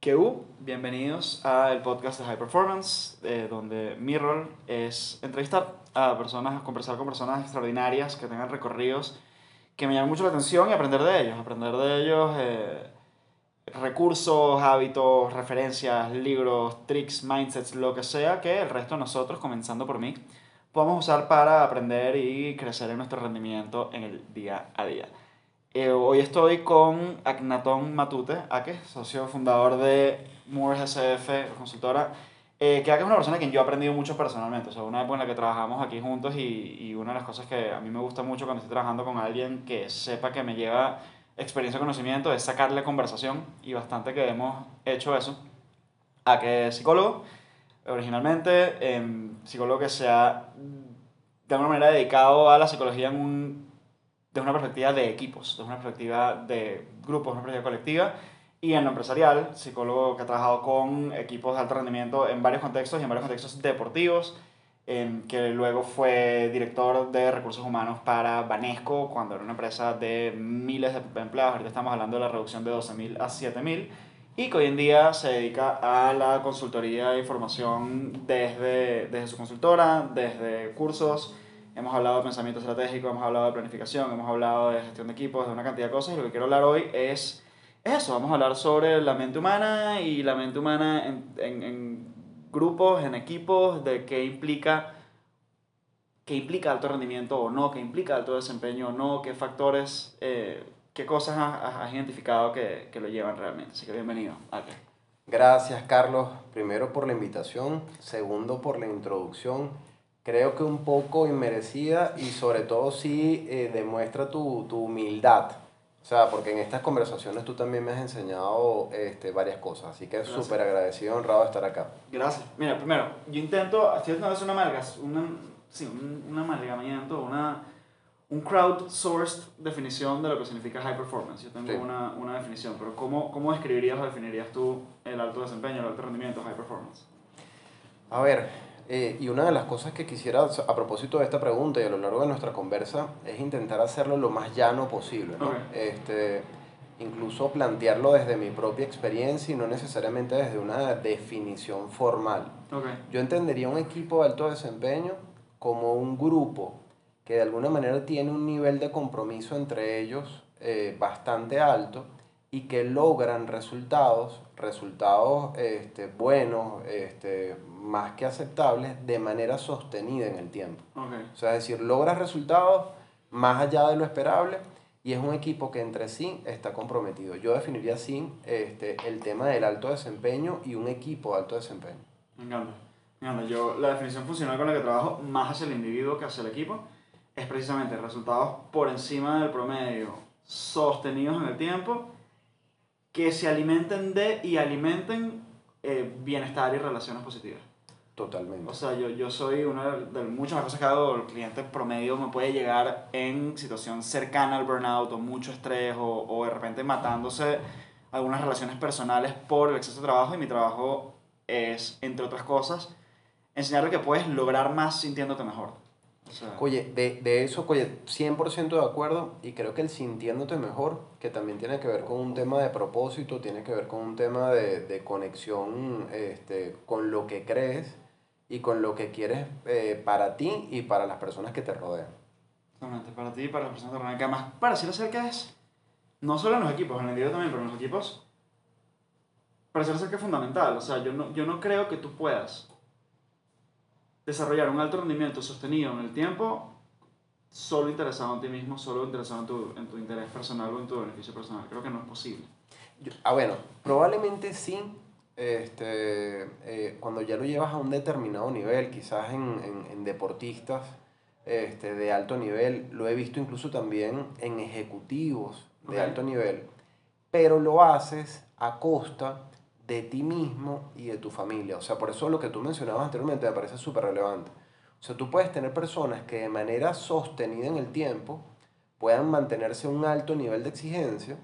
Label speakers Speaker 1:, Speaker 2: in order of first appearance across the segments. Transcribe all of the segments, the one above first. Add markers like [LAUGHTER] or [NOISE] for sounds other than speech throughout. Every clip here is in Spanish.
Speaker 1: Que u, bienvenidos al podcast de High Performance, eh, donde mi rol es entrevistar a personas, conversar con personas extraordinarias que tengan recorridos que me llaman mucho la atención y aprender de ellos, aprender de ellos eh, recursos, hábitos, referencias, libros, tricks, mindsets, lo que sea que el resto de nosotros, comenzando por mí, podamos usar para aprender y crecer en nuestro rendimiento en el día a día. Eh, hoy estoy con Aknaton Matute, Ake, socio fundador de Moore SF, consultora, eh, que Ake es una persona que yo he aprendido mucho personalmente. O sea, una época en la que trabajamos aquí juntos y, y, una de las cosas que a mí me gusta mucho cuando estoy trabajando con alguien que sepa que me lleva experiencia y conocimiento es sacarle conversación y bastante que hemos hecho eso. Ake es psicólogo, originalmente, eh, psicólogo que se ha de alguna manera dedicado a la psicología en un desde una perspectiva de equipos, desde una perspectiva de grupos, una perspectiva colectiva. Y en lo empresarial, psicólogo que ha trabajado con equipos de alto rendimiento en varios contextos y en varios contextos deportivos, que luego fue director de recursos humanos para Banesco, cuando era una empresa de miles de empleados, ahorita estamos hablando de la reducción de 12.000 a 7.000, y que hoy en día se dedica a la consultoría de información desde, desde su consultora, desde cursos, Hemos hablado de pensamiento estratégico, hemos hablado de planificación, hemos hablado de gestión de equipos, de una cantidad de cosas. Y lo que quiero hablar hoy es eso. Vamos a hablar sobre la mente humana y la mente humana en, en, en grupos, en equipos, de qué implica, qué implica alto rendimiento o no, qué implica alto desempeño o no, qué factores, eh, qué cosas has, has identificado que, que, lo llevan realmente. Así que bienvenido. Okay.
Speaker 2: Gracias, Carlos. Primero por la invitación, segundo por la introducción creo que un poco inmerecida y sobre todo sí eh, demuestra tu, tu, humildad. O sea, porque en estas conversaciones tú también me has enseñado este, varias cosas, así que súper agradecido honrado de estar acá.
Speaker 1: Gracias. Mira, primero, yo intento, estoy haciendo una amalgas, una, sí, un, un amalgamamiento, una, un crowdsourced definición de lo que significa high performance. Yo tengo sí. una, una definición, pero ¿cómo, ¿cómo describirías o definirías tú el alto desempeño, el alto rendimiento, high performance?
Speaker 2: A ver, eh, y una de las cosas que quisiera, a propósito de esta pregunta y a lo largo de nuestra conversa, es intentar hacerlo lo más llano posible. ¿no? Okay. Este, incluso plantearlo desde mi propia experiencia y no necesariamente desde una definición formal.
Speaker 1: Okay.
Speaker 2: Yo entendería un equipo de alto desempeño como un grupo que de alguna manera tiene un nivel de compromiso entre ellos eh, bastante alto y que logran resultados, resultados este, buenos, este, más que aceptables, de manera sostenida en el tiempo.
Speaker 1: Okay.
Speaker 2: O sea, es decir, logras resultados más allá de lo esperable y es un equipo que entre sí está comprometido. Yo definiría así este, el tema del alto desempeño y un equipo de alto desempeño.
Speaker 1: Me encanta. Me encanta. Yo, la definición funcional con la que trabajo, más hacia el individuo que hacia el equipo, es precisamente resultados por encima del promedio, sostenidos en el tiempo, que se alimenten de y alimenten eh, bienestar y relaciones positivas.
Speaker 2: Totalmente.
Speaker 1: O sea, yo, yo soy una de muchas las cosas que hago, el cliente promedio me puede llegar en situación cercana al burnout o mucho estrés o, o de repente matándose algunas relaciones personales por el exceso de trabajo y mi trabajo es, entre otras cosas, enseñarle que puedes lograr más sintiéndote mejor.
Speaker 2: O sea, oye, de, de eso, oye, 100% de acuerdo y creo que el sintiéndote mejor, que también tiene que ver con un tema de propósito, tiene que ver con un tema de, de conexión este, con lo que crees y con lo que quieres eh, para ti y para las personas que te rodean.
Speaker 1: Exactamente, para ti y para las personas que te rodean. Que además, para decir acerca es, no solo en los equipos, en el individuo también, pero en los equipos, para decir acerca es fundamental. O sea, yo no, yo no creo que tú puedas desarrollar un alto rendimiento sostenido en el tiempo solo interesado en ti mismo, solo interesado en tu, en tu interés personal o en tu beneficio personal. Creo que no es posible.
Speaker 2: Yo, ah, bueno, probablemente sí, este, eh, cuando ya lo llevas a un determinado nivel, quizás en, en, en, deportistas este, de alto nivel, lo he visto incluso también en ejecutivos de okay. alto nivel, pero lo haces a costa de ti mismo y de tu familia. O sea, por eso lo que tú mencionabas anteriormente me parece súper relevante. O sea, tú puedes tener personas que de manera sostenida en el tiempo puedan mantenerse a un alto nivel de exigencia,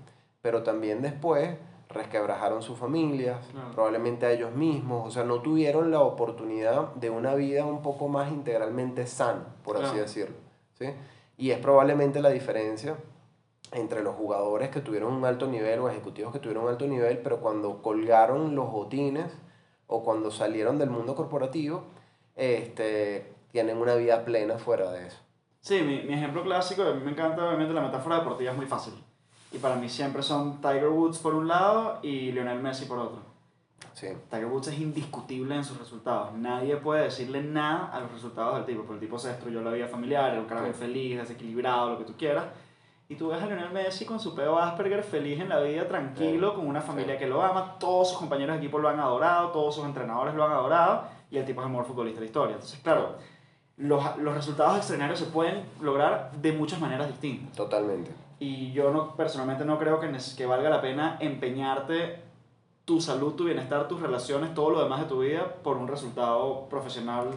Speaker 2: pero también después resquebrajaron sus familias, probablemente a ellos mismos, o sea, no tuvieron la oportunidad de una vida un poco más integralmente sana, por así decirlo. ¿sí? Y es probablemente la diferencia entre los jugadores que tuvieron un alto nivel o ejecutivos que tuvieron un alto nivel, pero cuando colgaron los botines o cuando salieron del mundo corporativo, este, tienen una vida plena fuera de eso.
Speaker 1: Sí, mi, mi ejemplo clásico, a mí me encanta obviamente la metáfora deportiva, es muy fácil. Y para mí siempre son Tiger Woods por un lado y Lionel Messi por otro.
Speaker 2: Sí,
Speaker 1: Tiger Woods es indiscutible en sus resultados. Nadie puede decirle nada a los resultados del tipo, porque el tipo se destruyó la vida familiar, era un carajo
Speaker 2: Sí.
Speaker 1: infeliz, desequilibrado, lo que tú quieras. Y tú ves a Lionel Messi con su peo Asperger feliz en la vida, tranquilo,
Speaker 2: Sí.
Speaker 1: con una familia
Speaker 2: Sí.
Speaker 1: que lo ama, todos sus compañeros de equipo lo han adorado, todos sus entrenadores lo han adorado, y el tipo es el mejor futbolista de la historia. Entonces, claro, los, los resultados extraordinarios se pueden lograr de muchas maneras distintas.
Speaker 2: totalmente.
Speaker 1: Y yo no, personalmente no creo que, que valga la pena empeñarte tu salud, tu bienestar, tus relaciones, todo lo demás de tu vida por un resultado profesional.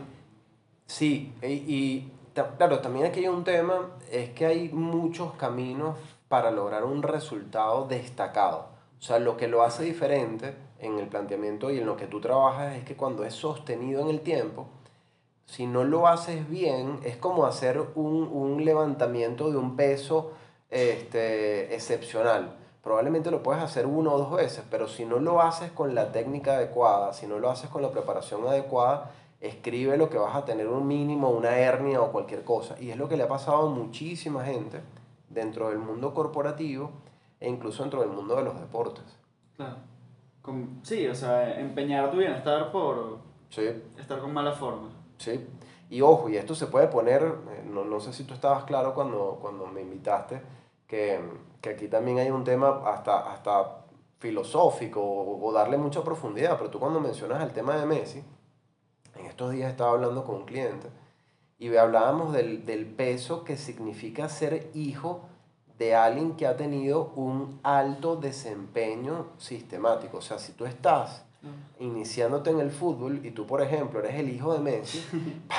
Speaker 2: Sí, y, y ta- claro, también aquí hay un tema, es que hay muchos caminos para lograr un resultado destacado. O sea, lo que lo hace diferente en el planteamiento y en lo que tú trabajas es que cuando es sostenido en el tiempo, si no lo haces bien, es como hacer un, un levantamiento de un peso este, excepcional. Probablemente lo puedes hacer una o dos veces, pero si no lo haces con la técnica adecuada, si no lo haces con la preparación adecuada, escribe lo que vas a tener un mínimo, una hernia o cualquier cosa. Y es lo que le ha pasado a muchísima gente dentro del mundo corporativo e incluso dentro del mundo de los deportes.
Speaker 1: Claro. Con- sí, o sea, empeñar tu bienestar por
Speaker 2: Sí,
Speaker 1: estar con mala forma.
Speaker 2: Sí, y ojo, y esto se puede poner, eh, no, no sé si tú estabas claro cuando, cuando me invitaste, que, que aquí también hay un tema hasta, hasta filosófico o, o darle mucha profundidad, pero tú cuando mencionas el tema de Messi, en estos días estaba hablando con un cliente y hablábamos del, del peso que significa ser hijo de alguien que ha tenido un alto desempeño sistemático. O sea, si tú estás iniciándote en el fútbol y tú, por ejemplo, eres el hijo de Messi,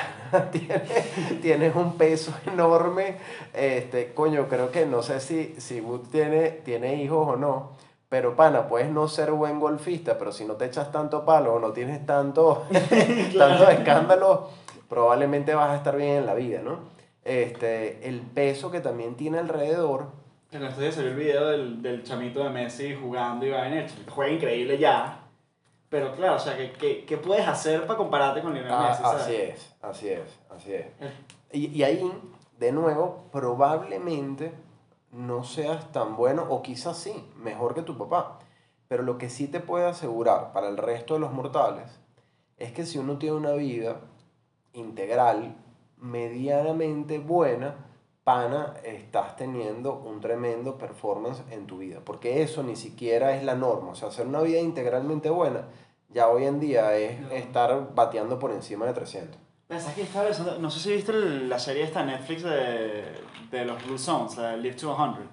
Speaker 2: [LAUGHS] tienes, tienes un peso enorme. Este, coño, creo que no sé si, si Wood tiene, tiene hijos o no, pero pana, puedes no ser buen golfista, pero si no te echas tanto palo o no tienes tanto, [LAUGHS] tanto escándalo, probablemente vas a estar bien en la vida, ¿no? Este, el peso que también tiene alrededor
Speaker 1: En estos días salió el video del, del chamito de Messi jugando y vaina. Juega increíble ya. Pero claro, o sea, ¿qué, qué, qué puedes hacer para compararte con Lionel
Speaker 2: Ah,
Speaker 1: Messi? ¿sabes?
Speaker 2: así es, así es, así es.
Speaker 1: Eh,
Speaker 2: Y, y ahí, de nuevo, probablemente no seas tan bueno, o quizás sí, mejor que tu papá. Pero lo que sí te puede asegurar para el resto de los mortales es que si uno tiene una vida integral, medianamente buena, pana, estás teniendo un tremendo performance en tu vida. Porque eso ni siquiera es la norma. O sea, hacer una vida integralmente buena, ya hoy en día es estar bateando por encima de 300.
Speaker 1: ¿Sabes qué estaba pensando? No sé si viste el- la serie esta de Netflix de, de los Blue Zones, la Live to 100.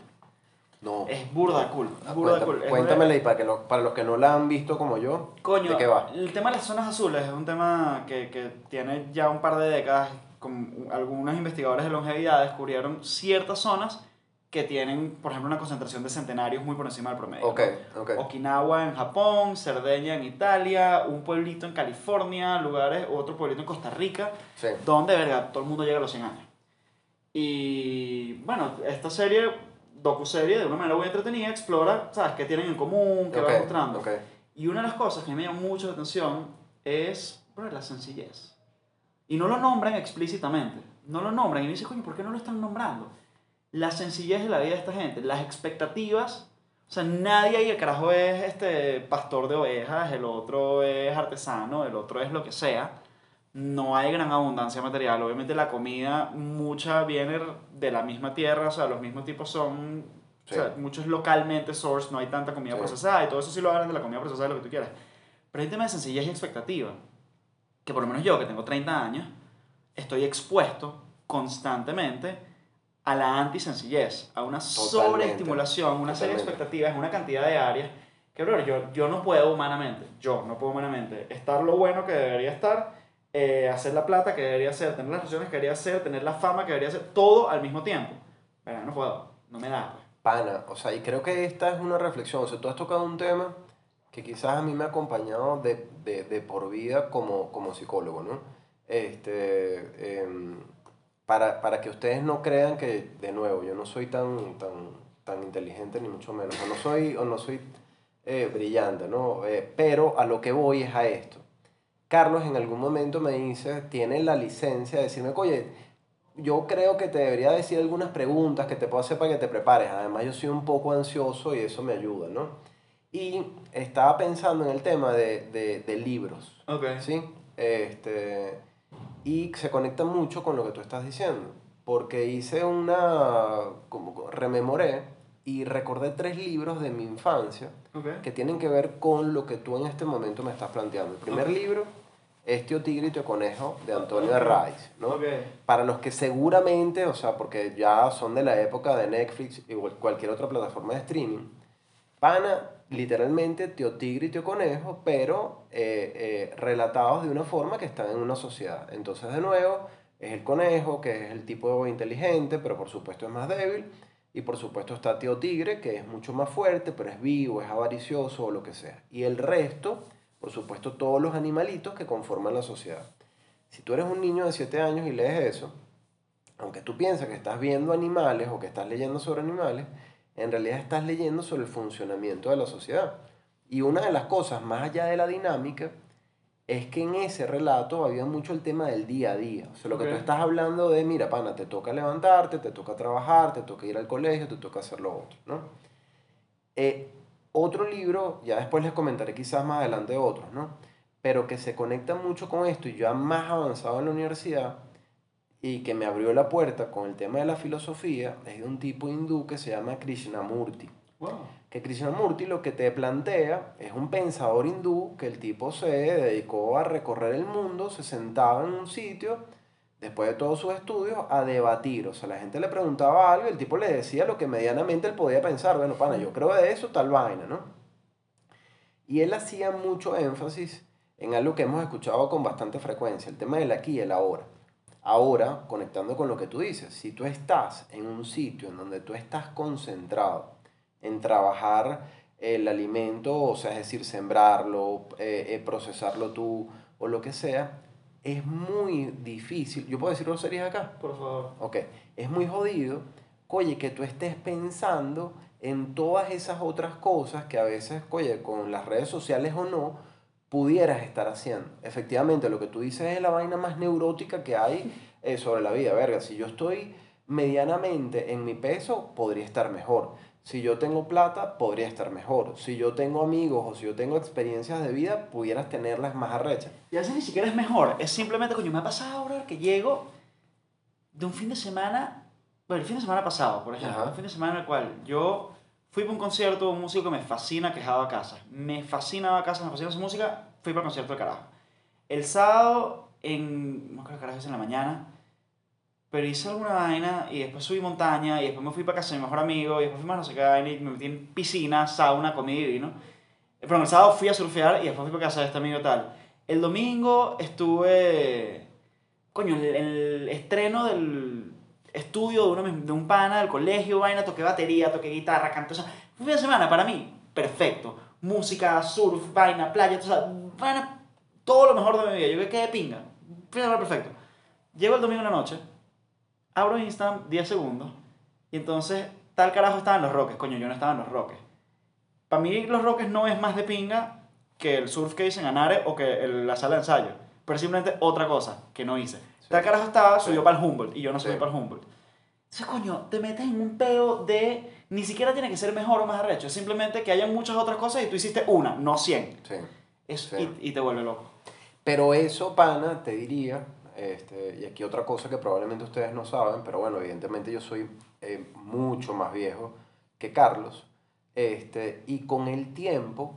Speaker 2: No.
Speaker 1: Es burda cool.
Speaker 2: Ah,
Speaker 1: Burda
Speaker 2: cuenta-
Speaker 1: cool. Es
Speaker 2: cuéntamela y para, que lo- para los que no la han visto como yo,
Speaker 1: Coño,
Speaker 2: ¿de qué va?
Speaker 1: el tema de las zonas azules es un tema que, que tiene ya un par de décadas. Con algunos investigadores de longevidad descubrieron ciertas zonas que tienen, por ejemplo, una concentración de centenarios muy por encima del promedio.
Speaker 2: Ok,
Speaker 1: ¿no?
Speaker 2: ok.
Speaker 1: Okinawa en Japón, Cerdeña en Italia, un pueblito en California, lugares, otro pueblito en Costa Rica,
Speaker 2: Sí.
Speaker 1: donde, verga, todo el mundo llega a los 100 años. Y bueno, esta serie, docu-serie, de una manera muy entretenida, explora, ¿sabes?, qué tienen en común, qué
Speaker 2: ok,
Speaker 1: va mostrando. Y una de las cosas que me llama mucho la atención es bro, la sencillez. Y no lo nombran explícitamente. No lo nombran. Y me dices, coño, ¿por qué no lo están nombrando? La sencillez de la vida de esta gente, las expectativas. O sea, nadie ahí, el carajo es este pastor de ovejas, el otro es artesano, el otro es lo que sea. No hay gran abundancia material. Obviamente la comida, mucha viene de la misma tierra, o sea, los mismos tipos son, o sea,
Speaker 2: Sí.
Speaker 1: muchos localmente sourced, no hay tanta comida
Speaker 2: Sí.
Speaker 1: procesada y todo eso sí lo agarran de la comida procesada, lo que tú quieras. Pero hay un tema de sencillez y expectativa, que por lo menos yo, que tengo 30 años, estoy expuesto constantemente a la antisencillez, a una sobreestimulación, una serie de expectativas, una cantidad de áreas que, bro, yo, yo no puedo humanamente, yo no puedo humanamente estar lo bueno que debería estar, eh, hacer la plata que debería hacer, tener las relaciones que debería hacer, tener la fama que debería hacer, todo al mismo tiempo. Pero no puedo, no me da. pues.
Speaker 2: Pana, o sea, y creo que esta es una reflexión. O sea, tú has tocado un tema que quizás a mí me ha acompañado de, de, de por vida como, como psicólogo, ¿no? Este, em, para, para que ustedes no crean que, de nuevo, yo no soy tan, tan, tan inteligente ni mucho menos, o no soy, o no soy eh, brillante, ¿no? Eh, pero a lo que voy es a esto. Carlos en algún momento me dice, tiene la licencia de decirme, oye, yo creo que te debería decir algunas preguntas que te puedo hacer para que te prepares. Además, yo soy un poco ansioso y eso me ayuda, ¿no? Y estaba pensando en el tema de, de, de libros.
Speaker 1: Ok.
Speaker 2: ¿Sí? Este, y se conecta mucho con lo que tú estás diciendo. Porque hice una. como rememoré y recordé tres libros de mi infancia que tienen que ver con lo que tú en este momento me estás planteando. El primer libro es Tío Tigre y Tío Conejo de Antonio
Speaker 1: Ok.
Speaker 2: Arraiz, ¿no? Para los que seguramente, o sea, porque ya son de la época de Netflix y cual- cualquier otra plataforma de streaming, pana literalmente Tío Tigre y Tío Conejo, pero eh, eh, relatados de una forma que están en una sociedad. Entonces, de nuevo, es el conejo, que es el tipo inteligente, pero por supuesto es más débil. Y por supuesto está Tío Tigre, que es mucho más fuerte, pero es vivo, es avaricioso o lo que sea. Y el resto, por supuesto, todos los animalitos que conforman la sociedad. Si tú eres un niño de 7 años y lees eso, aunque tú piensas que estás viendo animales o que estás leyendo sobre animales, en realidad estás leyendo sobre el funcionamiento de la sociedad. Y una de las cosas, más allá de la dinámica, es que en ese relato había mucho el tema del día a día. O sea, lo que tú estás hablando de, mira, pana, te toca levantarte, te toca trabajar, te toca ir al colegio, te toca hacer lo otro, ¿no? Eh, otro libro, ya después les comentaré quizás más adelante otros, ¿no? Pero que se conecta mucho con esto y ya más avanzado en la universidad y que me abrió la puerta con el tema de la filosofía es de un tipo hindú que se llama Krishnamurti.
Speaker 1: Wow.
Speaker 2: Que Krishnamurti lo que te plantea es un pensador hindú que el tipo se dedicó a recorrer el mundo, se sentaba en un sitio, después de todos sus estudios, a debatir. O sea, la gente le preguntaba algo y el tipo le decía lo que medianamente él podía pensar. Bueno, pana, yo creo de eso, tal vaina, ¿no? Y él hacía mucho énfasis en algo que hemos escuchado con bastante frecuencia, el tema del aquí y el ahora. Ahora, conectando con lo que tú dices, si tú estás en un sitio en donde tú estás concentrado en trabajar el alimento, o sea, es decir, sembrarlo, eh, eh, procesarlo tú o lo que sea, es muy difícil. ¿Yo puedo decir groserías acá?
Speaker 1: Por favor.
Speaker 2: Ok, es muy jodido, oye, que tú estés pensando en todas esas otras cosas que a veces, oye, con las redes sociales o no, pudieras estar haciendo. Efectivamente, lo que tú dices es la vaina más neurótica que hay eh, sobre la vida. Verga, si yo estoy medianamente en mi peso, podría estar mejor. Si yo tengo plata, podría estar mejor. Si yo tengo amigos o si yo tengo experiencias de vida, pudieras tenerlas más arrechas.
Speaker 1: Y a veces ni siquiera es mejor, es simplemente, coño, me ha pasado, bro, que llego de un fin de semana, bueno, el fin de semana pasado, por ejemplo,
Speaker 2: Ajá.
Speaker 1: un fin de semana en el cual yo fui para un concierto de un músico que me fascina, que es Java Casa. Me fascina Java Casa, me fascina su música, fui para el concierto del carajo. El sábado, en, no creo que carajo es en la mañana, pero hice alguna vaina y después subí montaña y después me fui para casa de mi mejor amigo y después fui más no sé qué vaina y me metí en piscina, sauna, comida y vino. Pero el sábado fui a surfear y después fui para casa de este amigo tal. El domingo estuve. Coño, el, el estreno del estudio de, uno, de un pana del colegio, vaina, toqué batería, toqué guitarra, canto. O sea, un fin semana para mí, perfecto. Música, surf, vaina, playa, o sea, vaina, todo lo mejor de mi vida. Yo que quedé pinga. Fin de semana perfecto. Llego el domingo en la noche, abro Instagram 10 segundos y entonces tal carajo estaba en los roques. Coño, yo no estaba en los roques. Para mí los roques no es más de pinga que el surf que hice en Anare o que el- la sala de ensayo. Pero simplemente otra cosa que no hice. Tal carajo estaba, subió para el Humboldt y yo no subí para el Humboldt. Entonces, coño, te metes en un peo de... Ni siquiera tiene que ser mejor o más arrecho. Es simplemente que haya muchas otras cosas y tú hiciste una, no 100.
Speaker 2: Sí.
Speaker 1: Eso,
Speaker 2: Sí.
Speaker 1: y, y te vuelve loco.
Speaker 2: Pero eso, pana, te diría, este, y aquí otra cosa que probablemente ustedes no saben, pero bueno, evidentemente yo soy eh, mucho más viejo que Carlos, este, y con el tiempo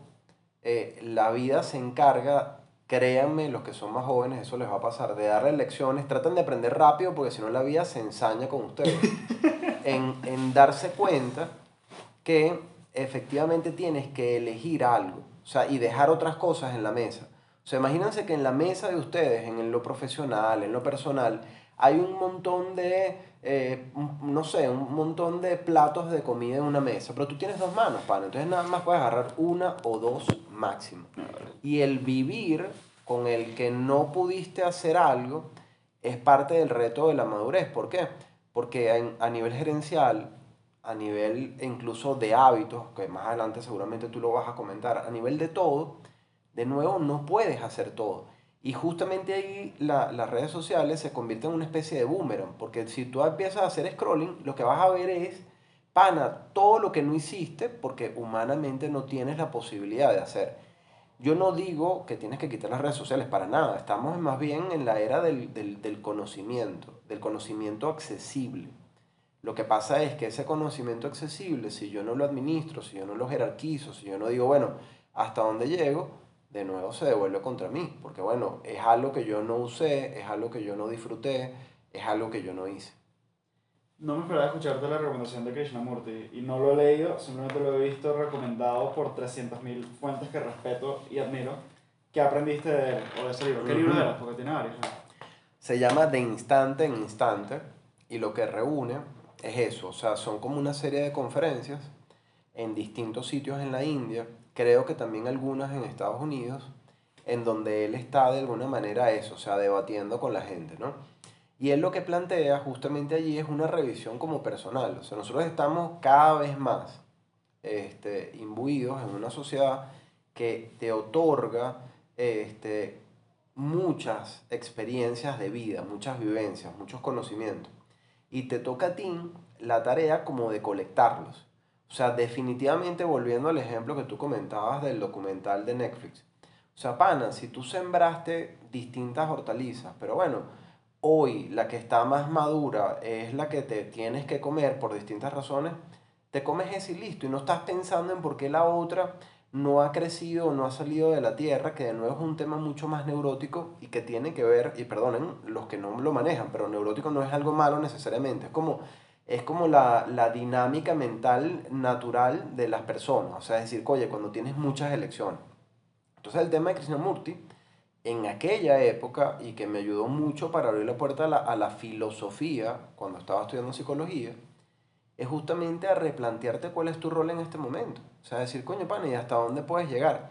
Speaker 2: eh, la vida se encarga, créanme, los que son más jóvenes, eso les va a pasar, de darle lecciones, tratan de aprender rápido porque si no la vida se ensaña con ustedes, [LAUGHS] en, en darse cuenta que efectivamente tienes que elegir algo, o sea, y dejar otras cosas en la mesa. O sea, imagínense que en la mesa de ustedes, en lo profesional, en lo personal, hay un montón de, eh, no sé, un montón de platos de comida en una mesa, pero tú tienes dos manos, pana, entonces nada más puedes agarrar una o dos máximo. Y el vivir con el que no pudiste hacer algo es parte del reto de la madurez. ¿Por qué? Porque en- a nivel gerencial, a nivel incluso de hábitos, que más adelante seguramente tú lo vas a comentar, a nivel de todo, de nuevo no puedes hacer todo. Y justamente ahí la- las redes sociales se convierten en una especie de boomerang, porque si tú empiezas a hacer scrolling, lo que vas a ver es, pana, todo lo que no hiciste, porque humanamente no tienes la posibilidad de hacer. Yo no digo que tienes que quitar las redes sociales para nada, estamos más bien en la era del, del, del conocimiento, del conocimiento accesible. Lo que pasa es que ese conocimiento accesible, si yo no lo administro, si yo no lo jerarquizo, si yo no digo, bueno, hasta dónde llego, de nuevo se devuelve contra mí, porque bueno, es algo que yo no usé, es algo que yo no disfruté, es algo que yo no hice.
Speaker 1: No me esperaba escucharte la recomendación de Krishnamurti y no lo he leído, simplemente lo he visto recomendado por 300.000 fuentes que respeto y admiro. ¿Qué aprendiste de él o de ese libro? ¿Qué libro era? Porque tiene varios. ¿no?
Speaker 2: Se llama de instante en instante y lo que reúne es eso, o sea, son como una serie de conferencias en distintos sitios en la India, creo que también algunas en Estados Unidos, en donde él está de alguna manera eso, o sea, debatiendo con la gente, ¿no? Y él lo que plantea justamente allí es una revisión como personal, o sea, nosotros estamos cada vez más este, imbuidos en una sociedad que te otorga este, muchas experiencias de vida, muchas vivencias, muchos conocimientos. Y te toca a ti la tarea como de colectarlos. O sea, definitivamente volviendo al ejemplo que tú comentabas del documental de Netflix. O sea, pana, si tú sembraste distintas hortalizas, pero bueno, hoy la que está más madura es la que te tienes que comer por distintas razones, te comes ese y listo. Y no estás pensando en por qué la otra no ha crecido o no ha salido de la tierra, que de nuevo es un tema mucho más neurótico y que tiene que ver, y perdonen los que no lo manejan, pero neurótico no es algo malo necesariamente, es como, es como la, la dinámica mental natural de las personas, o sea, es decir, oye, cuando tienes muchas elecciones. Entonces el tema de Krishnamurti, en aquella época, y que me ayudó mucho para abrir la puerta a la, a la filosofía, cuando estaba estudiando psicología, es justamente a replantearte cuál es tu rol en este momento. O sea, decir, coño, pana, ¿y hasta dónde puedes llegar?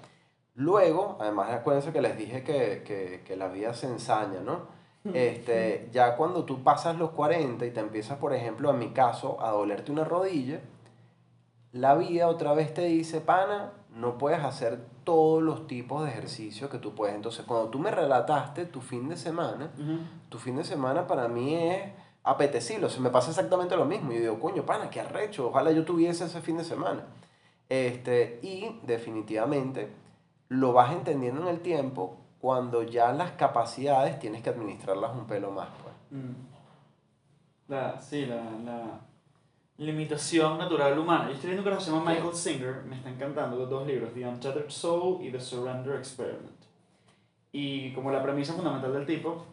Speaker 2: Luego, además, acuérdense que les dije que, que, que la vida se ensaña, ¿no? Este, ya cuando tú pasas los 40 y te empiezas, por ejemplo, en mi caso, a dolerte una rodilla, la vida otra vez te dice, pana, no puedes hacer todos los tipos de ejercicios que tú puedes. Entonces, cuando tú me relataste tu fin de semana, tu fin de semana para mí es apetecible, o sea, me pasa exactamente lo mismo. Y yo digo, coño, pana, qué arrecho, ojalá yo tuviese ese fin de semana. Este, y definitivamente lo vas entendiendo en el tiempo cuando ya las capacidades tienes que administrarlas un pelo más. Pues.
Speaker 1: Mm. La, sí, la, la limitación natural humana. Yo estoy leyendo un que se llama Michael Singer, me está encantando, los dos libros, The Untethered Soul y The Surrender Experiment. Y como la premisa fundamental del tipo,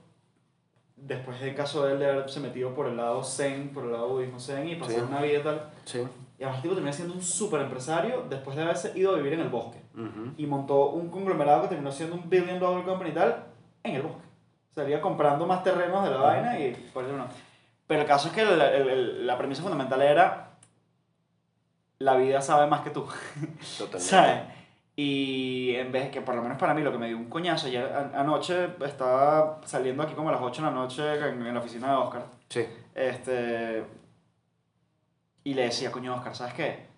Speaker 1: después del caso de él de haberse metido por el lado zen, por el lado budismo zen y pasar
Speaker 2: Sí.
Speaker 1: una vida tal,
Speaker 2: Sí.
Speaker 1: Y además tipo termina siendo un super empresario después de haberse ido a vivir en el bosque.
Speaker 2: Ujú.
Speaker 1: y montó un conglomerado que terminó siendo un billion dollar company y tal en el bosque. Salía comprando más terrenos de la vaina y por eso no. Pero el caso es que el- el- el- la premisa fundamental era la vida sabe más que tú,
Speaker 2: Totalmente. [LAUGHS]
Speaker 1: ¿sabes? Y en vez que, por lo menos para mí, lo que me dio un coñazo, ayer anoche estaba saliendo aquí como a las 8 de la noche en, en la oficina de Oscar.
Speaker 2: Sí.
Speaker 1: Este, y le decía, coño, Oscar, ¿sabes qué?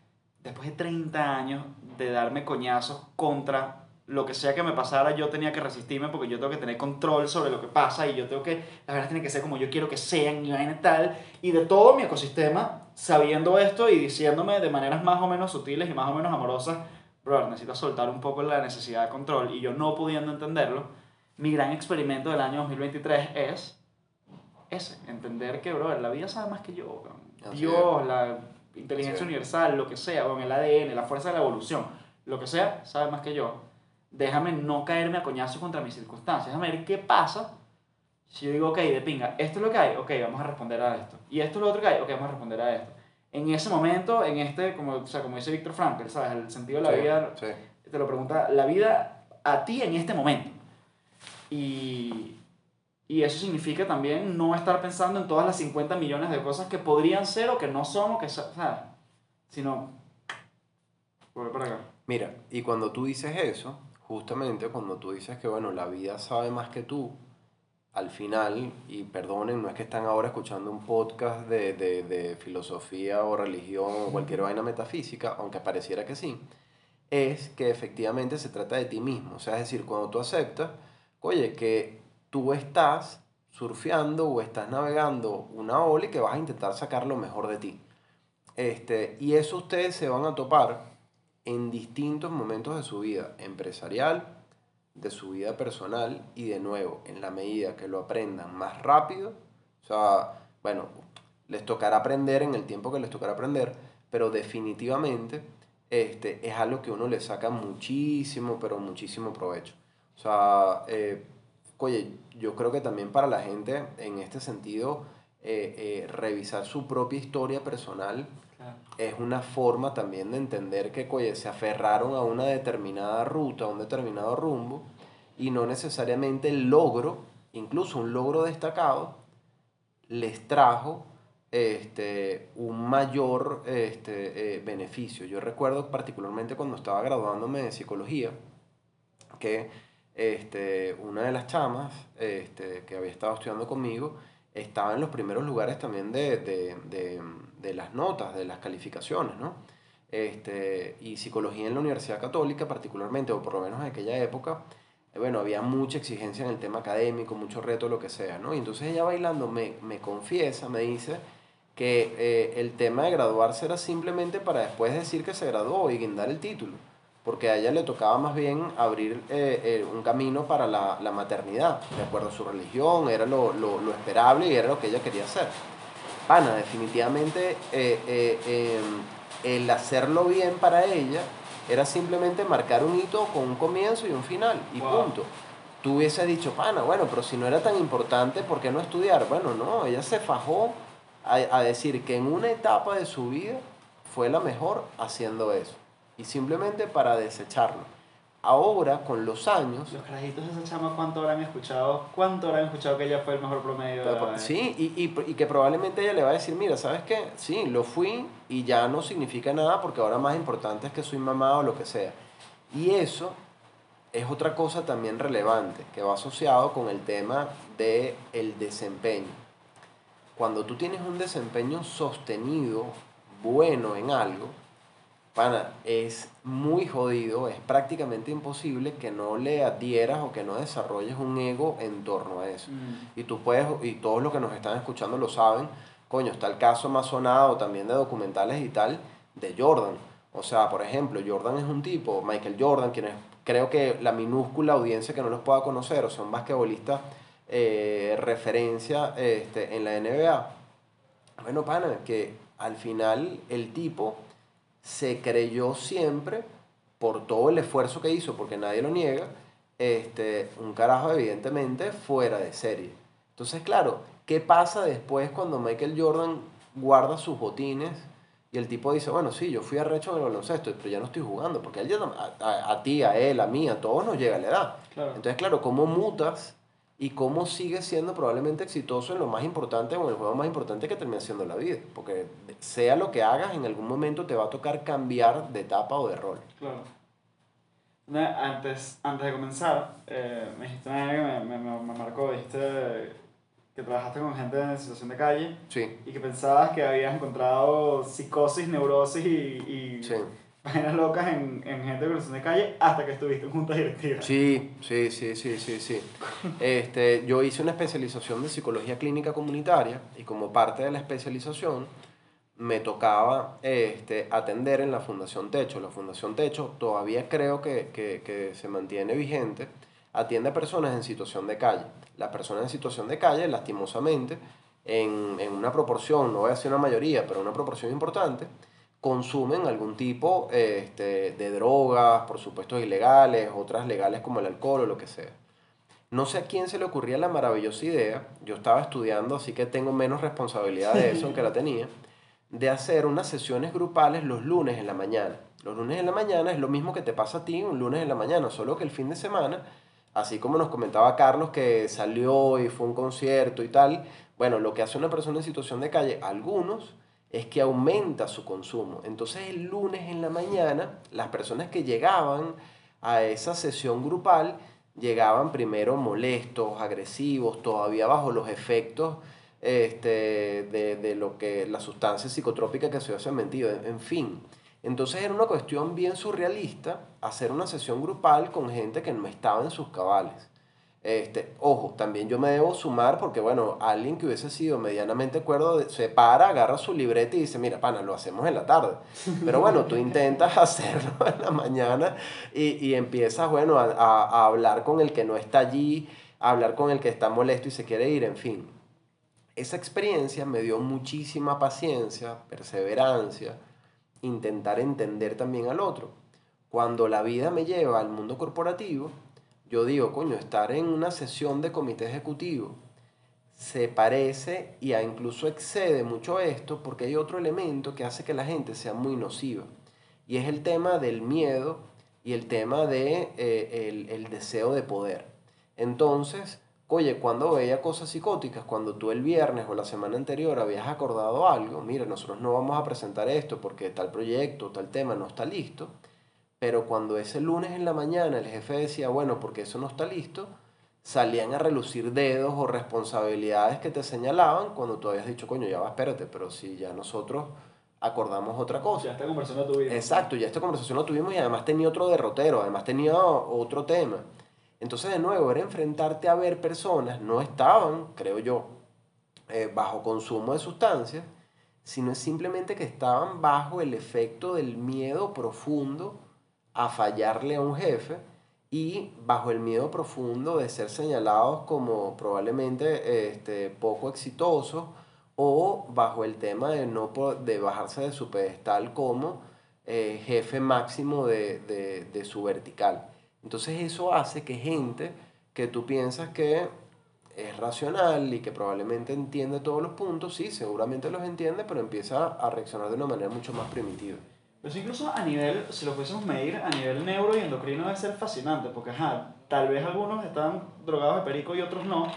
Speaker 1: Después de 30 años de darme coñazos contra lo que sea que me pasara, yo tenía que resistirme porque yo tengo que tener control sobre lo que pasa y yo tengo que, las verdad tiene que ser como yo quiero que sean y vaina tal. Y de todo mi ecosistema, sabiendo esto y diciéndome de maneras más o menos sutiles y más o menos amorosas, bro, necesito soltar un poco la necesidad de control y yo no pudiendo entenderlo, mi gran experimento del año 2023 es ese, entender que, bro, la vida sabe más que yo, cabrón.
Speaker 2: Así
Speaker 1: Dios, la inteligencia universal, lo que sea, con el ADN, la fuerza de la evolución, lo que sea, sabe más que yo. Déjame no caerme a coñazo contra mis circunstancias, déjame ver qué pasa si yo digo, ok, de pinga, esto es lo que hay, ok, vamos a responder a esto. Y esto es lo otro que hay, ok, vamos a responder a esto. En ese momento, en este, como, o sea, como dice Víctor Frankl, ¿sabes? El sentido de la
Speaker 2: Sí,
Speaker 1: vida
Speaker 2: Sí.
Speaker 1: te lo pregunta la vida a ti en este momento. Y, y eso significa también no estar pensando en todas las 50 millones de cosas que podrían ser o que no son o que sa- ¿sabes? Sino.
Speaker 2: Mira, y cuando tú dices eso, justamente cuando tú dices que, bueno, la vida sabe más que tú, al final, y perdonen, no es que están ahora escuchando un podcast de, de, de filosofía o religión o cualquier vaina metafísica, aunque pareciera que sí, es que efectivamente se trata de ti mismo. O sea, es decir, cuando tú aceptas, oye, que tú estás surfeando o estás navegando una ola y que vas a intentar sacar lo mejor de ti. Este, y eso ustedes se van a topar en distintos momentos de su vida empresarial, de su vida personal y de nuevo, en la medida que lo aprendan más rápido, o sea, bueno, les tocará aprender en el tiempo que les tocará aprender, pero definitivamente este, es algo que uno le saca muchísimo, pero muchísimo provecho. O sea, eh, oye, yo creo que también para la gente en este sentido, eh, eh, revisar su propia historia personal es una forma también de entender que oye, se aferraron a una determinada ruta, a un determinado rumbo, y no necesariamente el logro, incluso un logro destacado, les trajo este, un mayor este, eh, beneficio. Yo recuerdo particularmente cuando estaba graduándome de psicología, que este, una de las chamas este, que había estado estudiando conmigo estaba en los primeros lugares también de, de, de, de las notas, de las calificaciones, ¿no? Este, y psicología en la Universidad Católica particularmente, o por lo menos en aquella época, bueno, había mucha exigencia en el tema académico, mucho reto, lo que sea, ¿no? Y entonces ella bailando me, me confiesa, me dice que eh, el tema de graduarse era simplemente para después decir que se graduó y guindar el título, porque a ella le tocaba más bien abrir eh, eh, un camino para la, la, maternidad, de acuerdo a su religión, era lo, lo, lo, esperable y era lo que ella quería hacer. Ana, definitivamente em, el hacerlo bien para ella era simplemente marcar un hito con un comienzo y un final, y punto. Tú hubieses dicho, pana, bueno, pero si no era tan importante, ¿por qué no estudiar? Bueno, no, ella se fajó a, decir que en una etapa de su vida fue la mejor haciendo eso. Y simplemente para desecharlo. Ahora, con los años...
Speaker 1: Los carajitos de esa chama, ¿cuánto habrán escuchado? ¿Cuánto habrán escuchado que ella fue el mejor promedio?
Speaker 2: De sí, y, y, y, que probablemente ella le va a decir, mira, ¿sabes qué? Sí, lo fui y ya no significa nada porque ahora más importante es que soy mamá o lo que sea. Y eso es otra cosa también relevante que va asociado con el tema del el desempeño cuando tú tienes un desempeño sostenido, bueno en algo, pana, es muy jodido, es prácticamente imposible que no le adhieras o que no desarrolles un ego en torno a eso. Mm. Y tú puedes, y todos los que nos están escuchando lo saben, coño, está el caso más sonado también de documentales y tal, de Jordan. O sea, por ejemplo, Jordan es un tipo, Michael Jordan, quien es, creo que la minúscula audiencia que no los pueda conocer, o sea, un basquetbolista eh, referencia este, en la NBA. Bueno, pana, que al final el tipo se creyó siempre, por todo el esfuerzo que hizo, porque nadie lo niega, este, un carajo evidentemente fuera de serie. Entonces, claro, ¿qué pasa después cuando Michael Jordan guarda sus botines y el tipo dice, bueno, sí, yo fui arrecho en el baloncesto, pero ya no estoy jugando, porque a, a, a, ti, a él, a mí, a todos nos llega la edad. Entonces, claro, ¿cómo mutas y cómo sigue siendo probablemente exitoso en lo más importante o en el juego más importante que termina siendo la vida. Porque sea lo que hagas, en algún momento te va a tocar cambiar de etapa o de rol.
Speaker 1: Claro. Antes, antes de comenzar, eh, me dijiste una que me, me, me, marcó, dijiste que trabajaste con gente en situación de calle
Speaker 2: sí.
Speaker 1: y que pensabas que habías encontrado psicosis, neurosis y, y
Speaker 2: sí
Speaker 1: páginas locas en, en gente de relación de calle hasta que estuviste en junta directiva.
Speaker 2: Sí, sí, sí, sí, sí, sí. [LAUGHS] Este, yo hice una especialización de psicología clínica comunitaria y como parte de la especialización me tocaba este, atender en la Fundación Techo. La Fundación Techo todavía creo que, que, que se mantiene vigente, atiende a personas en situación de calle. Las personas en situación de calle, lastimosamente, en, en una proporción, no voy a decir una mayoría, pero una proporción importante, consumen algún tipo este, de drogas, por supuesto ilegales, otras legales como el alcohol o lo que sea. No sé a quién se le ocurría la maravillosa idea, yo estaba estudiando, así que tengo menos responsabilidad de eso que la tenía, de hacer unas sesiones grupales los lunes en la mañana. Los lunes en la mañana es lo mismo que te pasa a ti un lunes en la mañana, solo que el fin de semana, así como nos comentaba Carlos que salió y fue un concierto y tal, bueno, lo que hace una persona en situación de calle, algunos es que aumenta su consumo. Entonces el lunes en la mañana, las personas que llegaban a esa sesión grupal llegaban primero molestos, agresivos, todavía bajo los efectos este, de, de lo que la sustancia psicotrópica que se había metido, en fin. Entonces era una cuestión bien surrealista hacer una sesión grupal con gente que no estaba en sus cabales. Este, ojo, también yo me debo sumar porque, bueno, alguien que hubiese sido medianamente cuerdo se para, agarra su libreta y dice, mira, pana, lo hacemos en la tarde. [LAUGHS] Pero bueno, tú intentas [LAUGHS] hacerlo en la mañana y, y empiezas, bueno, a, a, hablar con el que no está allí, a hablar con el que está molesto y se quiere ir, en fin. Esa experiencia me dio muchísima paciencia, perseverancia, intentar entender también al otro. Cuando la vida me lleva al mundo corporativo, yo digo, coño, estar en una sesión de comité ejecutivo se parece y incluso excede mucho esto porque hay otro elemento que hace que la gente sea muy nociva y es el tema del miedo y el tema de eh, el, deseo de poder. Entonces, Oye, cuando veía cosas psicóticas, cuando tú el viernes o la semana anterior habías acordado algo, mira, nosotros no vamos a presentar esto porque tal proyecto, tal tema no está listo, pero cuando ese lunes en la mañana el jefe decía, bueno, porque eso no está listo, salían a relucir dedos o responsabilidades que te señalaban cuando tú habías dicho, coño, ya va, espérate, pero si ya nosotros acordamos otra cosa.
Speaker 1: Ya esta conversación la tuvimos.
Speaker 2: Exacto, ya esta conversación la tuvimos y además tenía otro derrotero, además tenía otro tema. Entonces, de nuevo, era enfrentarte a ver personas, no estaban, creo yo, eh, bajo consumo de sustancias, sino simplemente que estaban bajo el efecto del miedo profundo a fallarle a un jefe y bajo el miedo profundo de ser señalados como probablemente este, poco exitosos o bajo el tema de, no, de bajarse de su pedestal como eh, jefe máximo de, de, de su vertical. Entonces eso hace que gente que tú piensas que es racional y que probablemente entiende todos los puntos, sí, seguramente los entiende, pero empieza a reaccionar de una manera mucho más primitiva.
Speaker 1: Pero incluso a nivel, si lo pudiésemos medir, a nivel neuro y endocrino debe ser fascinante, porque ajá, tal vez algunos están drogados de perico y otros no,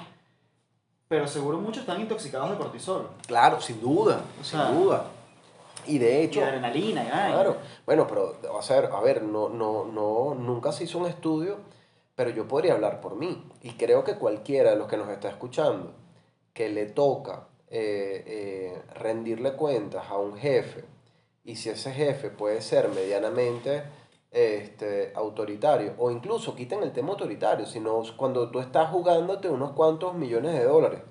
Speaker 1: pero seguro muchos están intoxicados de cortisol.
Speaker 2: Claro, sin duda, sin duda. Y de hecho...
Speaker 1: Y adrenalina, ya.
Speaker 2: Claro. Bueno, pero, a ver, a ver no, no, no, nunca se hizo un estudio, pero yo podría hablar por mí. Y creo que cualquiera de los que nos está escuchando, que le toca eh, eh, rendirle cuentas a un jefe, y si ese jefe puede ser medianamente este, autoritario, o incluso quiten el tema autoritario, sino cuando tú estás jugándote unos cuantos millones de dólares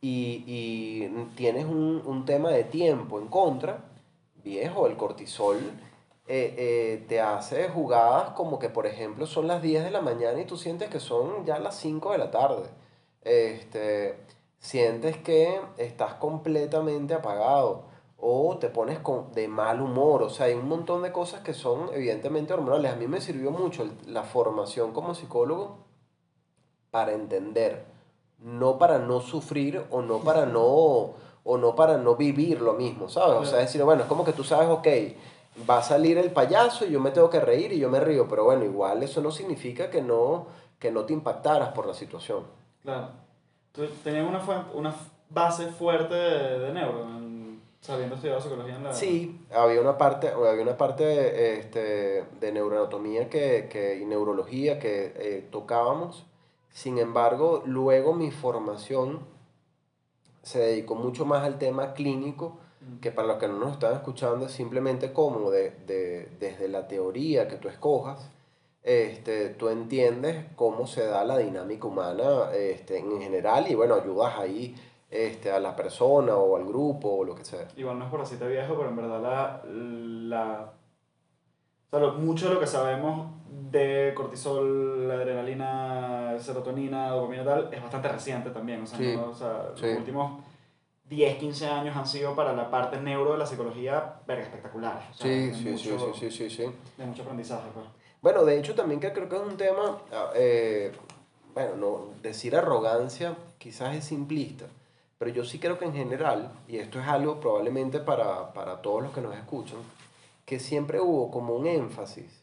Speaker 2: y, y tienes un, un tema de tiempo en contra, viejo, el cortisol eh, eh, te hace jugadas como que, por ejemplo, son las 10 de la mañana y tú sientes que son ya las 5 de la tarde. Este, sientes que estás completamente apagado o te pones con, de mal humor. O sea, hay un montón de cosas que son evidentemente hormonales. A mí me sirvió mucho la formación como psicólogo para entender, no para no sufrir o no para no o no para no vivir lo mismo, ¿sabes? O sea, decir, bueno, es como que tú sabes, ok, va a salir el payaso y yo me tengo que reír y yo me río, pero bueno, igual eso no significa que no, que no te impactaras por la situación.
Speaker 1: Claro. Tú tenías una, una base fuerte de, de neuro, sabiendo estudiado psicología en la...
Speaker 2: Sí, había una parte, había una parte este, de neuroanatomía que, que, y neurología que eh, tocábamos. Sin embargo, luego mi formación se dedicó mucho más al tema clínico, que para los que no nos están escuchando es simplemente como de, de, desde la teoría que tú escojas, este, tú entiendes cómo se da la dinámica humana este, en general y bueno, ayudas ahí este, a la persona o al grupo o lo que sea.
Speaker 1: Igual no es por así te viejo, pero en verdad la, la o sea, mucho de lo que sabemos de cortisol, adrenalina, serotonina, dopamina tal, es bastante reciente también. O sea, o sea los últimos 10, 15 años han sido para la parte neuro de la psicología verga espectacular.
Speaker 2: O sí, sí, sí, sí, sí, sí,
Speaker 1: De mucho aprendizaje, pues.
Speaker 2: Bueno, de hecho también que creo que es un tema, ah, eh, bueno, no, decir arrogancia quizás es simplista, pero yo sí creo que en general, y esto es algo probablemente para, para todos los que nos escuchan, que siempre hubo como un énfasis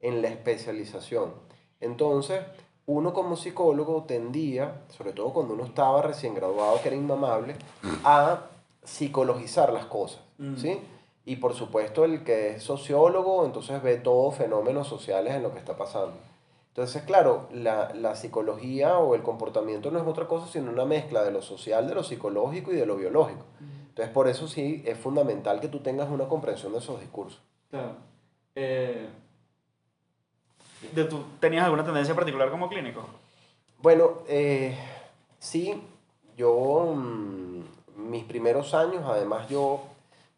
Speaker 2: en la especialización. Entonces, uno como psicólogo tendía, sobre todo cuando uno estaba recién graduado, que era inmamable, a psicologizar las cosas, mm. ¿sí? Y por supuesto el que es sociólogo, entonces ve todos fenómenos sociales en lo que está pasando. Entonces, claro, la, la, psicología o el comportamiento no es otra cosa sino una mezcla de lo social, de lo psicológico y de lo biológico. Entonces, por eso sí es fundamental que tú tengas una comprensión de esos discursos.
Speaker 1: Claro. Eh, ¿de tú ¿Tenías alguna tendencia particular como clínico?
Speaker 2: Bueno, eh, sí, yo, mm, mis primeros años, además yo,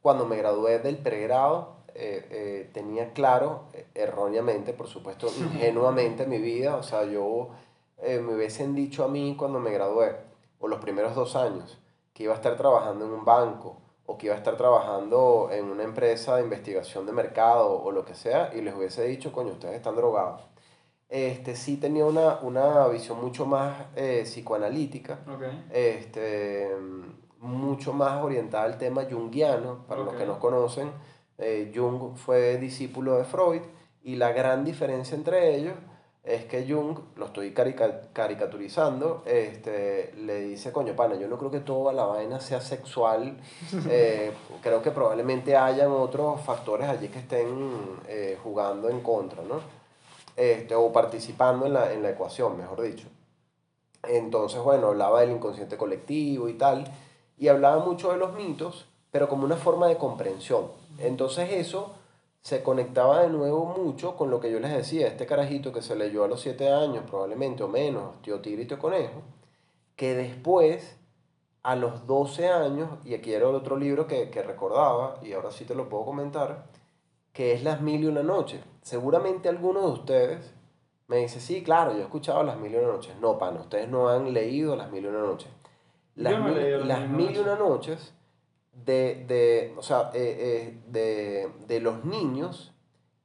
Speaker 2: cuando me gradué del pregrado, eh, eh, tenía claro, eh, erróneamente, por supuesto, ingenuamente mi vida, o sea, yo me hubiesen dicho a mí cuando me gradué, o los primeros dos años, que iba a estar trabajando en un banco, o que iba a estar trabajando en una empresa de investigación de mercado, o lo que sea, y les hubiese dicho, coño, ustedes están drogados. Este, sí tenía una, una visión mucho más psicoanalítica, este, mucho más orientada al tema junguiano, para los que nos conocen, eh, Jung fue discípulo de Freud y la gran diferencia entre ellos es que Jung, lo estoy caricaturizando, este, le dice, coño, pana, yo no creo que toda la vaina sea sexual, [LAUGHS] eh, creo que probablemente hayan otros factores allí que estén eh, jugando en contra, ¿no? Este, o participando en la, en la ecuación, mejor dicho. Entonces, bueno, hablaba del inconsciente colectivo y tal, y hablaba mucho de los mitos, pero como una forma de comprensión. Entonces eso se conectaba de nuevo mucho con lo que yo les decía, este carajito que se leyó a los 7 años, probablemente o menos, Tío Tigre y Tío Conejo, que después, a los 12 años, y aquí era el otro libro que, que recordaba, y ahora sí te lo puedo comentar, que es Las Mil y Una Noches. Seguramente alguno de ustedes me dice, sí, claro, yo he escuchado Las Mil y Una Noches. No, pana, ustedes no han leído Las Mil y Una Noches. Las, mil, las mil y una noches de, de, o sea, eh, eh, de, de, los niños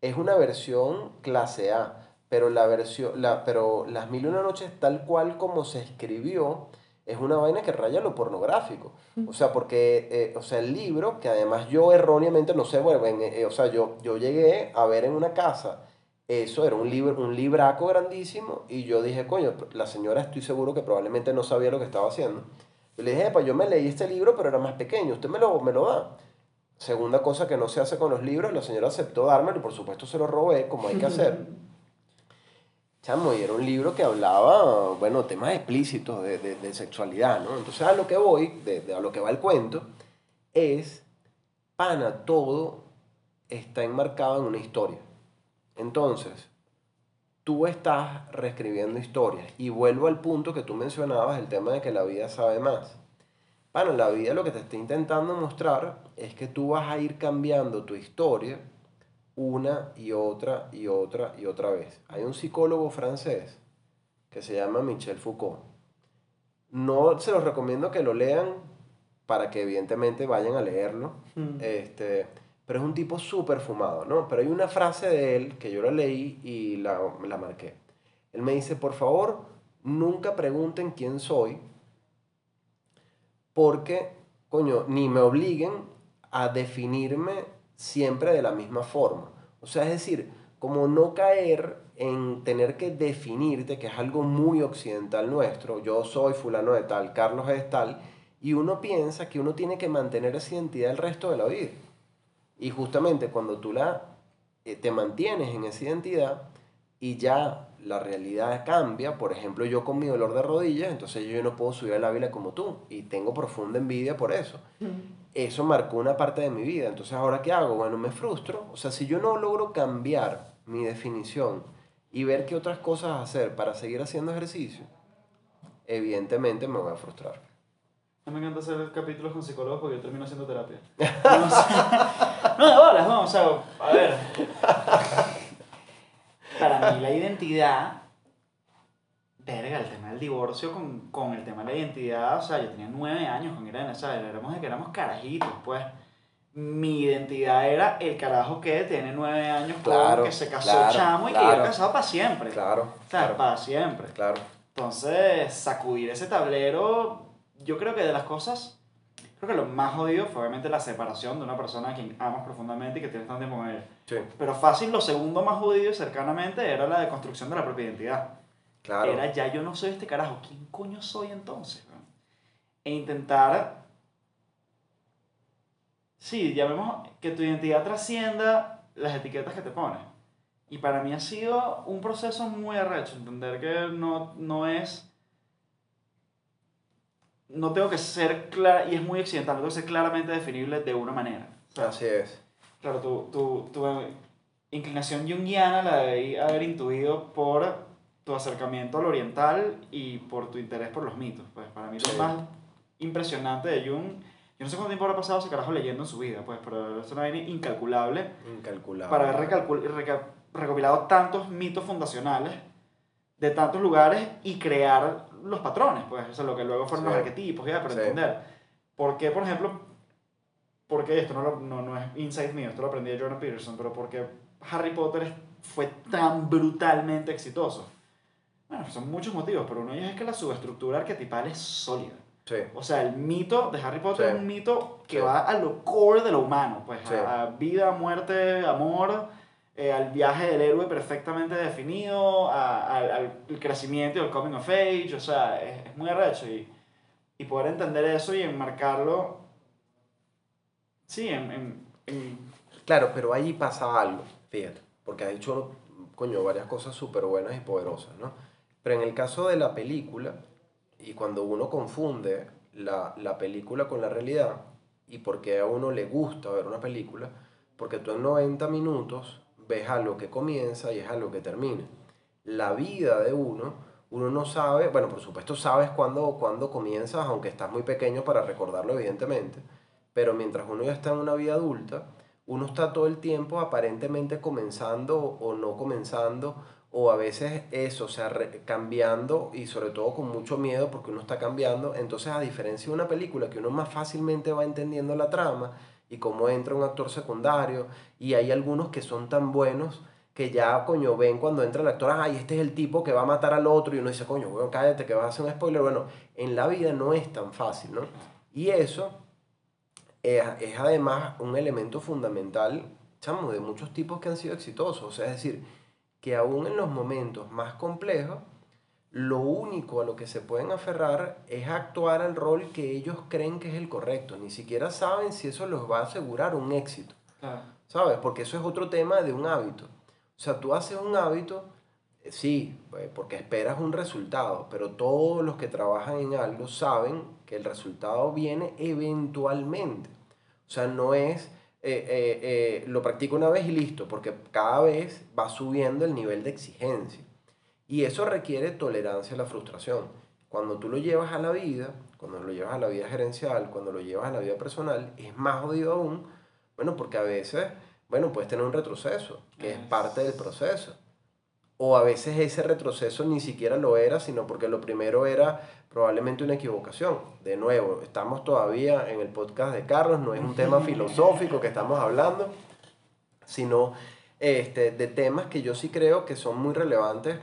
Speaker 2: es una versión clase A, pero, la versión, la, pero Las Mil y Una Noches tal cual como se escribió es una vaina que raya lo pornográfico. O sea, porque, eh, o sea, el libro, que además yo erróneamente, no sé, bueno, o sea, yo, yo llegué a ver en una casa, eso era un libro, un libraco grandísimo, y yo dije, coño, la señora estoy seguro que probablemente no sabía lo que estaba haciendo. Yo le dije, pues yo me leí este libro, pero era más pequeño, usted me lo, me lo da. Segunda cosa que no se hace con los libros, la señora aceptó dármelo y por supuesto se lo robé, como hay que hacer. [LAUGHS] Chamo, y era un libro que hablaba, bueno, temas explícitos de, de, sexualidad, ¿no? Entonces a lo que voy, de, a lo que va el cuento, es, pana, todo está enmarcado en una historia. Entonces, tú estás reescribiendo historias. Y vuelvo al punto que tú mencionabas, el tema de que la vida sabe más. Bueno, la vida lo que te está intentando mostrar es que tú vas a ir cambiando tu historia una y otra y otra y otra vez. Hay un psicólogo francés que se llama Michel Foucault. No se los recomiendo que lo lean para que evidentemente vayan a leerlo. Mm. Este, pero es un tipo súper fumado, ¿no? Pero hay una frase de él que yo la leí y la, la marqué. Él me dice, por favor, nunca pregunten quién soy, porque, coño, ni me obliguen a definirme siempre de la misma forma. O sea, es decir, como no caer en tener que definirte, que es algo muy occidental nuestro, yo soy fulano de tal, Carlos es tal, y uno piensa que uno tiene que mantener esa identidad el resto de la vida. Y justamente cuando tú la, eh, te mantienes en esa identidad y ya la realidad cambia, por ejemplo yo con mi dolor de rodillas, entonces yo no puedo subir al Ávila como tú y tengo profunda envidia por eso. Eso marcó una parte de mi vida, entonces ahora ¿qué hago? Bueno, me frustro, o sea, si yo no logro cambiar mi definición y ver qué otras cosas hacer para seguir haciendo ejercicio, evidentemente me voy a frustrar.
Speaker 1: Mí me encanta hacer capítulos con psicólogos porque yo termino haciendo terapia. [LAUGHS] No, no, bolas, no, o sea, a ver. Para mí la identidad, verga, el tema del divorcio con, con el tema de la identidad, o sea, yo tenía nueve años con Irene, ¿sabes? Éramos de que éramos carajitos, pues. Mi identidad era el carajo que tiene nueve años, claro, que se casó chamo y que iba casado para siempre.
Speaker 2: Claro.
Speaker 1: O sea, para siempre.
Speaker 2: Claro.
Speaker 1: Entonces, sacudir ese tablero yo creo que de las cosas, creo que lo más jodido fue obviamente la separación de una persona a quien amas profundamente y que tienes tanto tiempo con ella.
Speaker 2: Sí.
Speaker 1: Pero fácil, lo segundo más jodido cercanamente era la deconstrucción de la propia identidad.
Speaker 2: Claro.
Speaker 1: Era ya yo no soy este carajo, ¿quién coño soy entonces? E intentar, sí, llamemos que tu identidad trascienda las etiquetas que te pones. Y para mí ha sido un proceso muy arrecho, entender que no, no es... No tengo que ser clara, y es muy accidental, no tengo que ser claramente definible de una manera.
Speaker 2: Así es.
Speaker 1: Claro, tu, tu, tu inclinación junguiana la debí haber intuido por tu acercamiento al oriental y por tu interés por los mitos. Pues para mí lo
Speaker 2: Sí.
Speaker 1: más impresionante de Jung, yo no sé cuánto tiempo habrá pasado ese carajo leyendo en su vida, pues, pero es una vaina incalculable
Speaker 2: Incalculable.
Speaker 1: para haber recopilado tantos mitos fundacionales de tantos lugares y crear los patrones, pues, o sea, lo que luego fueron
Speaker 2: Sí.
Speaker 1: los arquetipos, ya, para
Speaker 2: Sí.
Speaker 1: entender. ¿Por qué, por ejemplo, porque esto no, lo- no, no es insight mío, esto lo aprendí de Jordan Peterson, pero porque Harry Potter fue tan brutalmente exitoso? Bueno, son muchos motivos, pero uno de ellos es que la subestructura arquetipal es sólida.
Speaker 2: Sí.
Speaker 1: O sea, el mito de Harry Potter es un mito que va a lo core de lo humano, pues a, a vida, muerte, amor, eh, al viaje del héroe perfectamente definido, a- al, al crecimiento y al coming of age, o sea, es, es muy arrecho y, y poder entender eso y enmarcarlo, sí, en... en- en-
Speaker 2: Claro, pero ahí pasa algo, fíjate, porque has hecho, coño, varias cosas súper buenas y poderosas, ¿no? Pero en el caso de la película, y cuando uno confunde la, la película con la realidad, y porque a uno le gusta ver una película, porque tú en 90 minutos ves algo que comienza y es algo que termina. La vida de uno, uno no sabe, bueno, por supuesto sabes cuándo, cuándo comienzas, aunque estás muy pequeño para recordarlo, evidentemente, pero mientras uno ya está en una vida adulta, uno está todo el tiempo aparentemente comenzando o no comenzando, o a veces eso, o sea, cambiando y sobre todo con mucho miedo porque uno está cambiando. Entonces, a diferencia de una película que uno más fácilmente va entendiendo la trama y cómo entra un actor secundario, y hay algunos que son tan buenos que ya, coño, ven cuando entra el actor, ay, este es el tipo que va a matar al otro, y uno dice, coño, bueno, cállate que vas a hacer un spoiler. Bueno, en la vida no es tan fácil, ¿no? Y eso es, es además un elemento fundamental, chamo, de muchos tipos que han sido exitosos. O sea, es decir, que aún en los momentos más complejos, lo único a lo que se pueden aferrar es actuar al rol que ellos creen que es el correcto. Ni siquiera saben si eso los va a asegurar un éxito. ¿Sabes? Porque eso es otro tema de un hábito. O sea, tú haces un hábito, eh, sí, pues, porque esperas un resultado, pero todos los que trabajan en algo saben que el resultado viene eventualmente. O sea, no es eh, eh, eh, lo practico una vez y listo, porque cada vez va subiendo el nivel de exigencia. Y eso requiere tolerancia a la frustración. Cuando tú lo llevas a la vida, cuando lo llevas a la vida gerencial, cuando lo llevas a la vida personal, es más jodido aún, bueno, porque a veces, bueno, puedes tener un retroceso, que es parte del proceso. O a veces ese retroceso ni siquiera lo era, sino porque lo primero era probablemente una equivocación. De nuevo, estamos todavía en el podcast de Carlos, no es un tema [LAUGHS] filosófico que estamos hablando, sino este, de temas que yo sí creo que son muy relevantes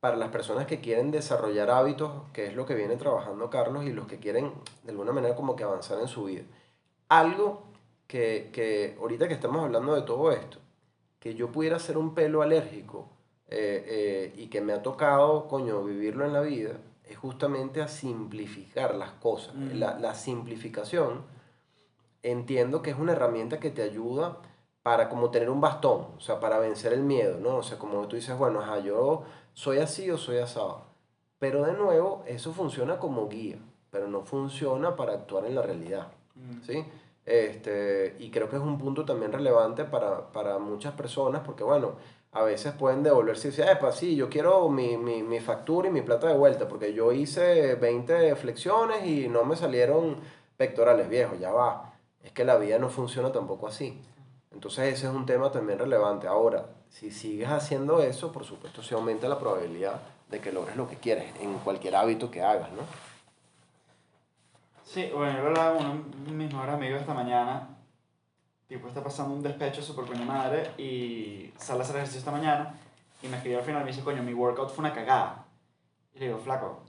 Speaker 2: para las personas que quieren desarrollar hábitos, que es lo que viene trabajando Carlos, y los que quieren de alguna manera como que avanzar en su vida. Algo que, que ahorita que estamos hablando de todo esto, que yo pudiera ser un pelo alérgico eh, eh, y que me ha tocado, coño, vivirlo en la vida, es justamente a simplificar las cosas.
Speaker 1: Mm.
Speaker 2: La, la simplificación entiendo que es una herramienta que te ayuda para como tener un bastón, o sea, para vencer el miedo, ¿no? O sea, como tú dices, bueno, ajá, yo soy así o soy asado. Pero de nuevo, eso funciona como guía, pero no funciona para actuar en la realidad.
Speaker 1: Mm.
Speaker 2: ¿sí? Este, y creo que es un punto también relevante para, para muchas personas, porque bueno, a veces pueden devolverse y decir, epa, sí, yo quiero mi, mi, mi factura y mi plata de vuelta, porque yo hice 20 flexiones y no me salieron pectorales viejos, ya va. Es que la vida no funciona tampoco así. Entonces ese es un tema también relevante. Ahora, si sigues haciendo eso, por supuesto se aumenta la probabilidad de que logres lo que quieres en cualquier hábito que hagas, ¿no?
Speaker 1: Sí, bueno, yo hablaba con de mis mejores amigos esta mañana. Tipo, está pasando un despecho super coño madre y sale a hacer ejercicio esta mañana. Y me escribió al final y me dice, coño, mi workout fue una cagada. Y le digo, flaco,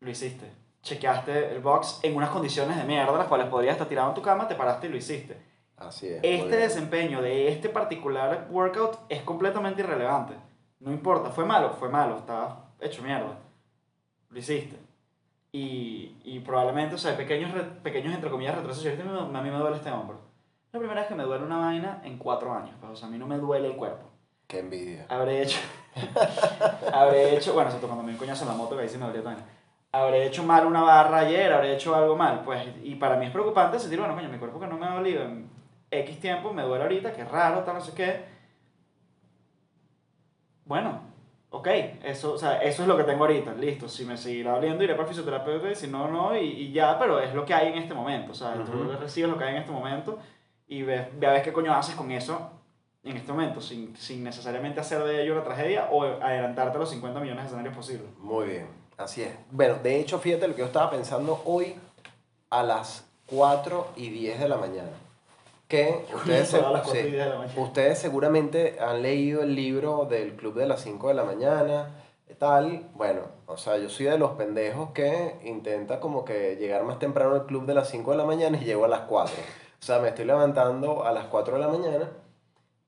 Speaker 1: lo hiciste. Chequeaste el box en unas condiciones de mierda, las cuales podrías estar tirado en tu cama, te paraste y lo hiciste.
Speaker 2: Así es.
Speaker 1: Este desempeño de este particular workout es completamente irrelevante. No importa, fue malo, fue malo, estaba hecho mierda. Lo hiciste. Y, y probablemente, o sea, pequeños, re- pequeños entre comillas retrocesos. A mí me duele este hombro. La primera vez que me duele una vaina en cuatro años. Pues, o sea, a mí no me duele el cuerpo.
Speaker 2: Qué envidia.
Speaker 1: Habré hecho. [LAUGHS] habré hecho. Bueno, cuando me dio un coñazo en la moto que ahí se me abrió también. Habré hecho mal una barra ayer, habré hecho algo mal. Pues, y para mí es preocupante sentir, bueno, coño, mi cuerpo que no me ha dolido en X tiempo, me duele ahorita, que raro, tal, no sé qué. Bueno, ok, eso, o sea, eso es lo que tengo ahorita, listo. Si me seguirá doliendo, iré para el fisioterapeuta, y si no, no, y, y ya, pero es lo que hay en este momento. O sea, tú
Speaker 2: Ujú.
Speaker 1: recibes lo que hay en este momento y ves, ves qué coño haces con eso en este momento, sin, sin necesariamente hacer de ello una tragedia o adelantarte a los 50 millones de escenarios posibles.
Speaker 2: Muy bien, así es. Bueno, de hecho, fíjate lo que yo estaba pensando hoy a las 4 y 10 de la mañana. Que ustedes, se-
Speaker 1: A las 4 y
Speaker 2: sí,
Speaker 1: 10 de la mañana.
Speaker 2: ustedes seguramente han leído el libro del Club de las 5 de la mañana, tal. Bueno, o sea, yo soy de los pendejos que intenta como que llegar más temprano al club de las 5 de la mañana y llego a las 4. O sea, me estoy levantando a las 4 de la mañana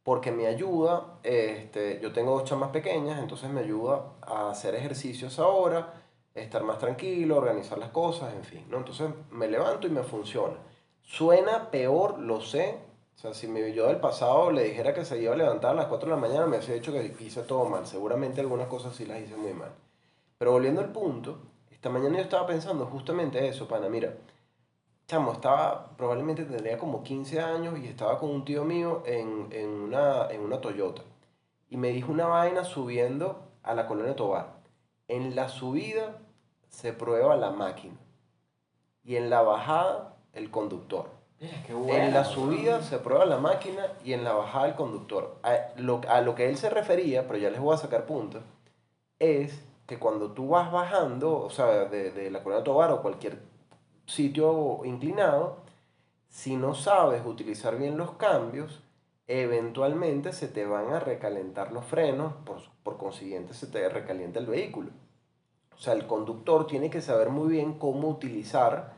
Speaker 2: porque me ayuda, este, yo tengo dos chamas pequeñas, entonces me ayuda a hacer ejercicios ahora, estar más tranquilo, organizar las cosas, en fin, ¿no? Entonces me levanto y me funciona. Suena peor, lo sé. O sea, si mi yo del pasado le dijera que se iba a levantar a las 4 de la mañana, me hubiese dicho que hice todo mal. Seguramente algunas cosas sí las hice muy mal. Pero volviendo al punto, esta mañana yo estaba pensando justamente eso, pana. Mira, chamo, estaba, probablemente tendría como 15 años y estaba con un tío mío en, en, una, en una Toyota. Y me dijo una vaina subiendo a la colonia Tobar. En la subida se prueba la máquina. Y en la bajada, el conductor.
Speaker 1: Mira, qué
Speaker 2: En la subida se prueba la máquina y en la bajada el conductor. A lo, a lo que él se refería, pero ya les voy a sacar puntos, es que cuando tú vas bajando, o sea, de, de la Colonia Tobar o cualquier sitio inclinado, si no sabes utilizar bien los cambios, eventualmente se te van a recalentar los frenos, por, por consiguiente se te recalienta el vehículo. O sea, el conductor tiene que saber muy bien cómo utilizar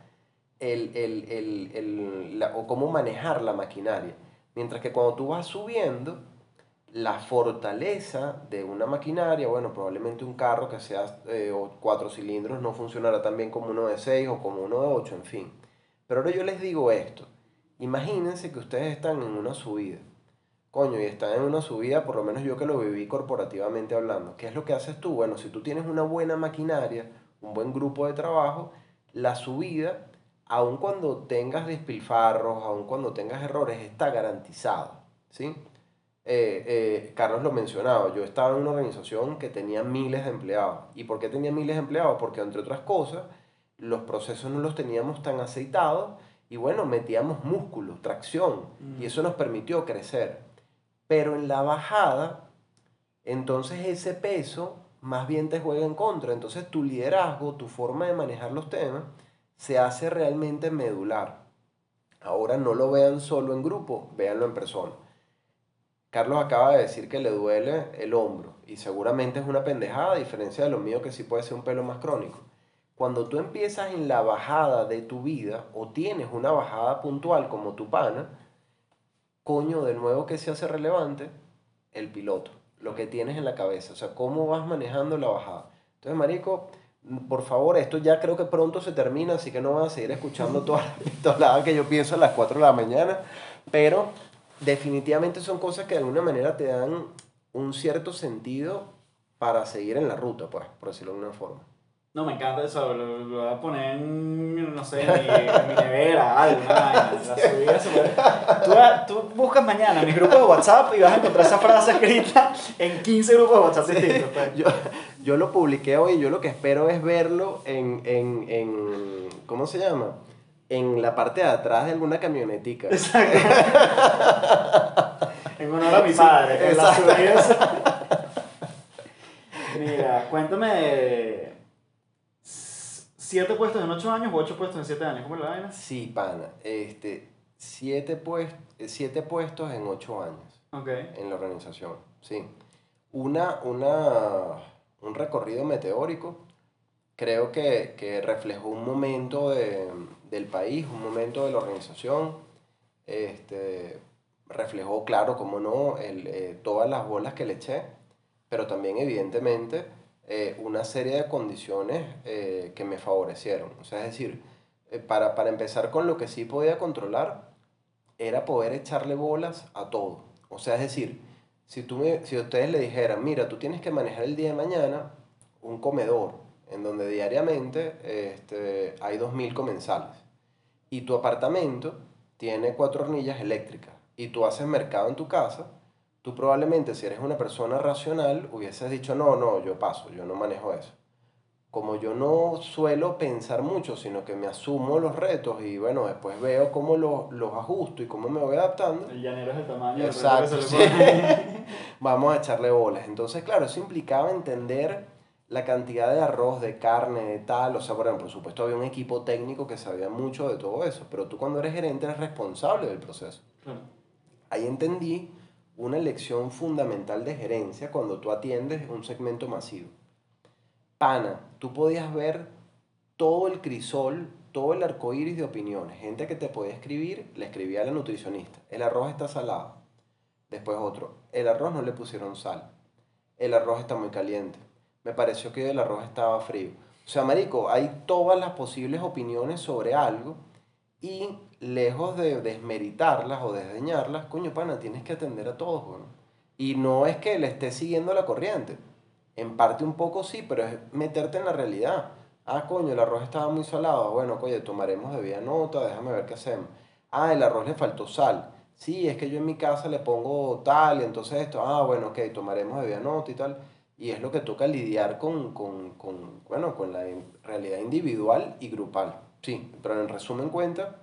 Speaker 2: el, el, el, la- o cómo manejar la maquinaria. Mientras que cuando tú vas subiendo, la fortaleza de una maquinaria, bueno, probablemente un carro que sea eh, o cuatro cilindros no funcionará tan bien como uno de seis o como uno de ocho, en fin. Pero ahora yo les digo esto. Imagínense que ustedes están en una subida. Coño, y están en una subida, por lo menos yo que lo viví corporativamente hablando. ¿Qué es lo que haces tú? Bueno, si tú tienes una buena maquinaria, un buen grupo de trabajo, la subida, aun cuando tengas despilfarros, aun cuando tengas errores, está garantizada. ¿sí? Eh, eh, Carlos lo mencionaba, yo estaba en una organización que tenía miles de empleados. ¿Y por qué tenía miles de empleados? Porque entre otras cosas, los procesos no los teníamos tan aceitados y bueno, metíamos músculo, tracción, y eso nos permitió crecer. Pero en la bajada, entonces ese peso más bien te juega en contra. Entonces tu liderazgo, tu forma de manejar los temas, se hace realmente medular. Ahora no lo vean solo en grupo, véanlo en persona. Carlos acaba de decir que le duele el hombro y seguramente es una pendejada a diferencia de lo mío que sí puede ser un pelo más crónico. Cuando tú empiezas en la bajada de tu vida o tienes una bajada puntual como tu pana, coño, de nuevo que se hace relevante el piloto, lo que tienes en la cabeza, o sea, cómo vas manejando la bajada. Entonces, marico, por favor, esto ya creo que pronto se termina, así que no van a seguir escuchando [LAUGHS] todas las pistoladas que yo pienso a las 4 de la mañana, pero definitivamente son cosas que de alguna manera te dan un cierto sentido para seguir en la ruta, pues, por decirlo de alguna forma.
Speaker 1: No, me encanta eso, lo, lo voy a poner en, no sé, en mi, en mi nevera, algo, la subida Tú, tú buscas mañana mis grupos de WhatsApp y vas a encontrar esa frase escrita en 15 grupos de WhatsApp distintos. pues. [LAUGHS]
Speaker 2: Yo, yo lo publiqué hoy yo lo que espero es verlo en, en, en, ¿cómo se llama? En la parte de atrás de alguna camionetica.
Speaker 1: Exacto. [LAUGHS] En honor a mi padre, en la. [LAUGHS] Mira, cuéntame siete puestos en ocho años o ocho puestos en siete años, ¿cómo es la vaina?
Speaker 2: Sí, pana. Este, siete, pues, siete puestos en ocho años
Speaker 1: Ok.
Speaker 2: en la organización. Sí. Una, una, un recorrido meteórico. Creo que, que reflejó un momento de- del país, un momento de la organización. Este, reflejó, claro, como no, el, eh, todas las bolas que le eché, pero también, evidentemente, eh, una serie de condiciones eh, que me favorecieron. O sea, es decir, para, para empezar con lo que sí podía controlar, era poder echarle bolas a todo. O sea, es decir, Si, tú me, si ustedes le dijeran, mira, tú tienes que manejar el día de mañana un comedor en donde diariamente este, hay 2.000 comensales y tu apartamento tiene cuatro hornillas eléctricas y tú haces mercado en tu casa, tú probablemente si eres una persona racional hubieses dicho, no, no, yo paso, yo no manejo eso. Como yo no suelo pensar mucho, sino que me asumo los retos y bueno, después veo cómo los, los ajusto y cómo me voy adaptando.
Speaker 1: El llanero es el tamaño.
Speaker 2: Exacto.
Speaker 1: que se le pone.
Speaker 2: Vamos a echarle bolas. Entonces, claro, eso implicaba entender la cantidad de arroz, de carne, de tal. O sea, por ejemplo, por supuesto había un equipo técnico que sabía mucho de todo eso, pero tú cuando eres gerente eres responsable del proceso.
Speaker 1: Claro.
Speaker 2: Ahí entendí una lección fundamental de gerencia cuando tú atiendes un segmento masivo. Pana, tú podías ver todo el crisol, todo el arco iris de opiniones. Gente que te podía escribir, le escribía a la nutricionista. El arroz está salado. Después otro. El arroz no le pusieron sal. El arroz está muy caliente. Me pareció que el arroz estaba frío. O sea, marico, hay todas las posibles opiniones sobre algo y lejos de desmeritarlas o desdeñarlas, coño, pana, tienes que atender a todos, weón. Y no es que le estés siguiendo la corriente. En parte un poco sí, pero es meterte en la realidad. Ah, coño, el arroz estaba muy salado. Bueno, coño, tomaremos debida nota, déjame ver qué hacemos. Ah, el arroz le faltó sal. Sí, es que yo en mi casa le pongo tal, entonces esto, ah, bueno, ok, tomaremos debida nota y tal. Y es lo que toca lidiar con, con, con, bueno, con la realidad individual y grupal. Sí, pero en resumen cuenta,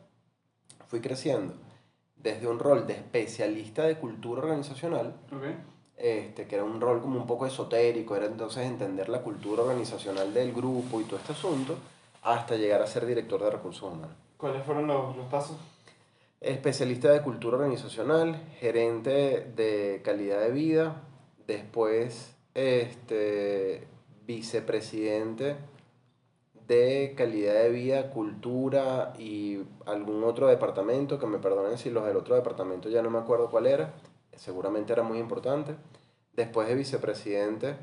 Speaker 2: fui creciendo desde un rol de especialista de cultura organizacional,
Speaker 1: Ok.
Speaker 2: Este, que era un rol como un poco esotérico, era entonces entender la cultura organizacional del grupo y todo este asunto, hasta llegar a ser director de recursos humanos.
Speaker 1: ¿Cuáles fueron los, los pasos?
Speaker 2: Especialista de cultura organizacional, gerente de calidad de vida, después este, vicepresidente de calidad de vida, cultura y algún otro departamento, que me perdonen si los del otro departamento ya no me acuerdo cuál era, seguramente era muy importante. Después de vicepresidente,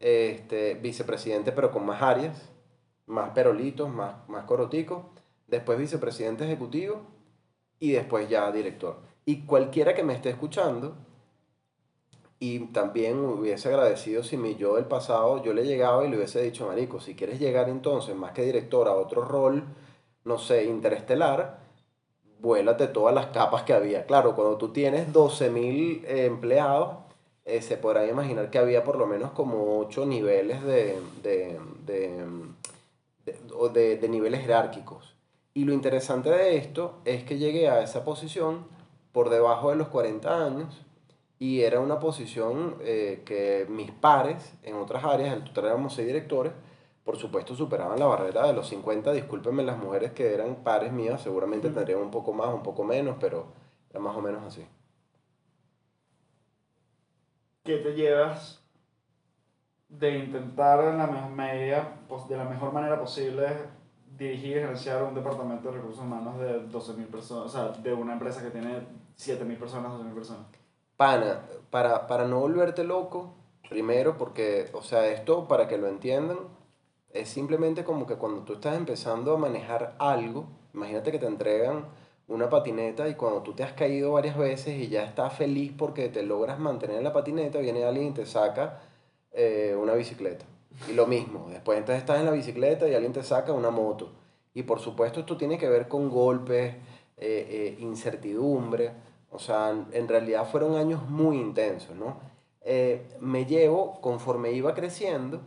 Speaker 2: este, vicepresidente pero con más áreas, más perolitos, más, más coroticos. Después vicepresidente ejecutivo y después ya director. Y cualquiera que me esté escuchando, y también hubiese agradecido si mi yo del pasado, yo le llegaba y le hubiese dicho, Marico, si quieres llegar entonces más que director a otro rol, no sé, interestelar, vuélate todas las capas que había. Claro, cuando tú tienes 12.000 eh, empleados, eh, se podrán imaginar que había por lo menos como 8 niveles de, de, de, de- niveles jerárquicos. Y lo interesante de esto es que llegué a esa posición por debajo de los 40 años y era una posición eh, que mis pares en otras áreas, en total éramos seis directores, por supuesto superaban la barrera de los 50, discúlpenme las mujeres que eran pares mías, seguramente tendrían un poco más, un poco menos, pero era más o menos así.
Speaker 1: ¿Qué te llevas de intentar en la me- medida, de la mejor manera posible dirigir y gerenciar un departamento de recursos humanos de 12.000 personas, o sea, de una empresa que tiene 7.000 personas, 12.000 personas?
Speaker 2: Pana, para, para no volverte loco, primero porque, o sea, esto para que lo entiendan, es simplemente como que cuando tú estás empezando a manejar algo, imagínate que te entregan una patineta y cuando tú te has caído varias veces y ya estás feliz porque te logras mantener en la patineta, viene alguien y te saca eh, una bicicleta. Y lo mismo, después entonces estás en la bicicleta y alguien te saca una moto. Y por supuesto esto tiene que ver con golpes, eh, eh, incertidumbre, o sea, en- realidad fueron años muy intensos, ¿no? Eh, me llevo, conforme iba creciendo,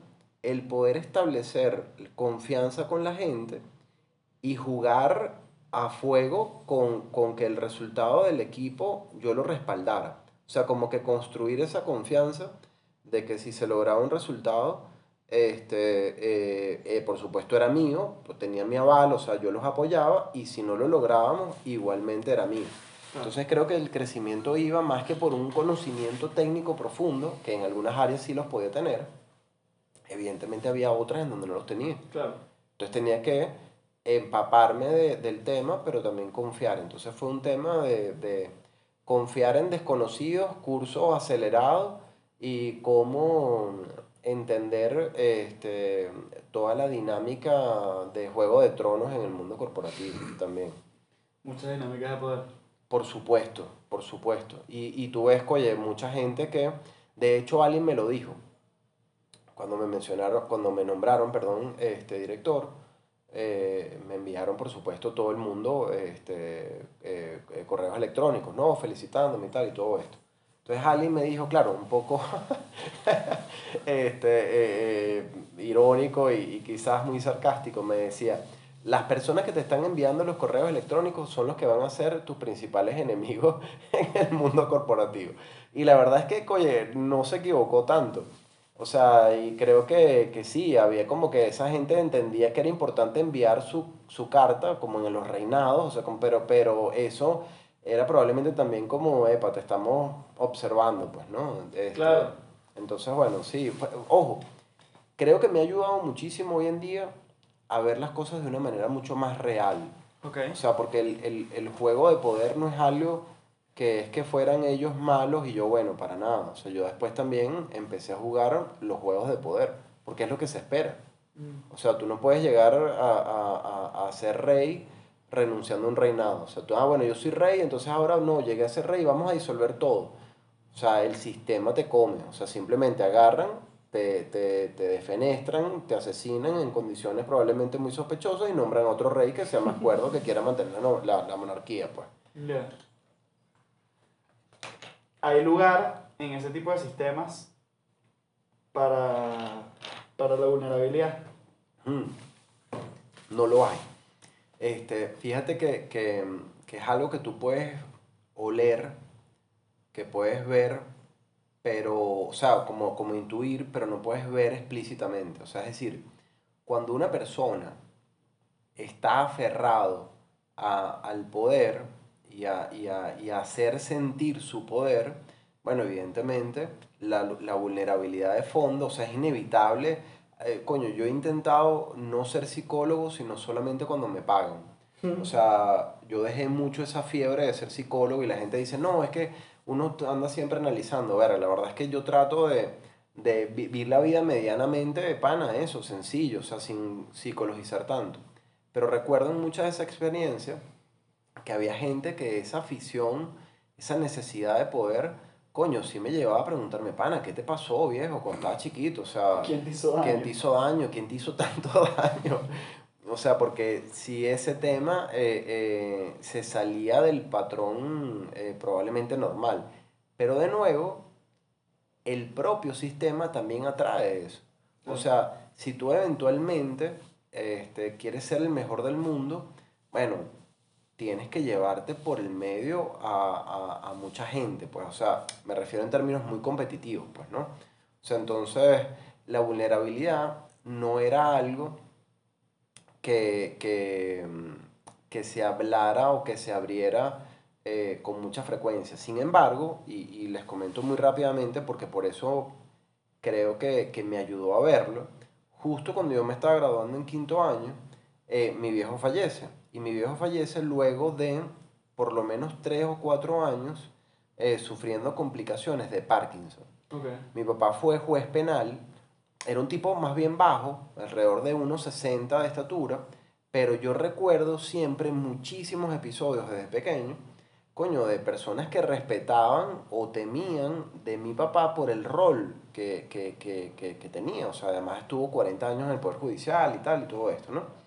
Speaker 2: el poder establecer confianza con la gente y jugar a fuego con, con que el resultado del equipo yo lo respaldara. O sea, como que construir esa confianza de que si se lograba un resultado, este, eh, eh, por supuesto era mío, pues tenía mi aval, o sea, yo los apoyaba y si no lo lográbamos, igualmente era mío. Entonces creo que el crecimiento iba más que por un conocimiento técnico profundo, que en algunas áreas sí los podía tener, evidentemente había otras en donde no los tenía.
Speaker 1: Claro.
Speaker 2: Entonces tenía que empaparme de- del tema, pero también confiar. Entonces fue un tema de, de confiar en desconocidos, cursos acelerados y cómo entender este, toda la dinámica de Juego de Tronos en el mundo corporativo también.
Speaker 1: Muchas dinámicas de poder.
Speaker 2: Por supuesto, por supuesto. Y, y tú ves, oye, mucha gente que, de hecho, alguien me lo dijo, cuando me mencionaron, cuando me nombraron, perdón, este director, eh, me enviaron, por supuesto, todo el mundo este, eh, eh, correos electrónicos, ¿no? Felicitándome y tal y todo esto. Entonces alguien me dijo, claro, un poco [LAUGHS] este, irónico y, y, quizás muy sarcástico, me decía, las personas que te están enviando los correos electrónicos son los que van a ser tus principales enemigos [LAUGHS] en el mundo corporativo. Y la verdad es que, oye, no se equivocó tanto. O sea, y creo que, que sí, había como que esa gente entendía que era importante enviar su, su carta, como en los reinados, o sea, pero, pero eso era probablemente también como, epa, te estamos observando, pues, ¿no? Este,
Speaker 1: claro.
Speaker 2: Entonces, bueno, sí, ojo, creo que me ha ayudado muchísimo hoy en día a ver las cosas de una manera mucho más real.
Speaker 1: Okay.
Speaker 2: O sea, porque el, el, el juego de poder no es algo que es que fueran ellos malos y yo, bueno, para nada. O sea, yo después también empecé a jugar los juegos de poder, porque es lo que se espera. O sea, tú no puedes llegar a, a, a, ser rey renunciando a un reinado. O sea, tú, ah, bueno, yo soy rey, entonces ahora no, llegué a ser rey, vamos a disolver todo. O sea, el sistema te come. O sea, simplemente agarran, te, te, te defenestran, te asesinan en condiciones probablemente muy sospechosas y nombran a otro rey que sea más cuerdo, que quiera mantener la, la, la monarquía, pues.
Speaker 1: Yeah hay lugar en ese tipo de sistemas para, para la vulnerabilidad.
Speaker 2: Mm. No lo hay. Este, fíjate que, que, que, es algo que tú puedes oler, que puedes ver, pero, o sea, como, como intuir, pero no puedes ver explícitamente. O sea, es decir, cuando una persona está aferrado a, al poder, y a, y a, y a hacer sentir su poder, bueno, evidentemente la, la, vulnerabilidad de fondo, o sea, es inevitable. Eh, coño, yo he intentado no ser psicólogo, sino solamente cuando me pagan. O sea, yo dejé mucho esa fiebre de ser psicólogo y la gente dice, no, es que uno anda siempre analizando. Ver, la verdad es que yo trato de, de vivir la vida medianamente de pana, eso, sencillo, o sea, sin psicologizar tanto. Pero recuerdo en muchas de esas experiencias que había gente que esa afición, esa necesidad de poder, coño, sí me llevaba a preguntarme, pana, ¿qué te pasó, viejo, cuando estabas chiquito? O sea,
Speaker 1: ¿quién te hizo daño?
Speaker 2: ¿Quién te hizo daño? ¿Quién te hizo [LAUGHS] tanto daño? O sea, porque si ese tema eh, eh, se salía del patrón eh, probablemente normal. Pero de nuevo, el propio sistema también atrae eso. O sea, si tú eventualmente este, quieres ser el mejor del mundo, bueno, tienes que llevarte por el medio a, a, a, mucha gente, pues, o sea, me refiero en términos muy competitivos, pues, ¿no? O sea, entonces, la vulnerabilidad no era algo que, que, que se hablara o que se abriera eh, con mucha frecuencia. Sin embargo, y, y, les comento muy rápidamente porque por eso creo que, que, me ayudó a verlo, justo cuando yo me estaba graduando en quinto año, eh, mi viejo fallece y mi viejo fallece luego de por lo menos tres o cuatro años eh, sufriendo complicaciones de Parkinson.
Speaker 1: Okay.
Speaker 2: Mi papá fue juez penal, era un tipo más bien bajo, alrededor de unos 60 de estatura, pero yo recuerdo siempre muchísimos episodios desde pequeño, coño, de personas que respetaban o temían de mi papá por el rol que, que, que, que, que tenía. O sea, además estuvo 40 años en el Poder Judicial y tal, y todo esto, ¿no?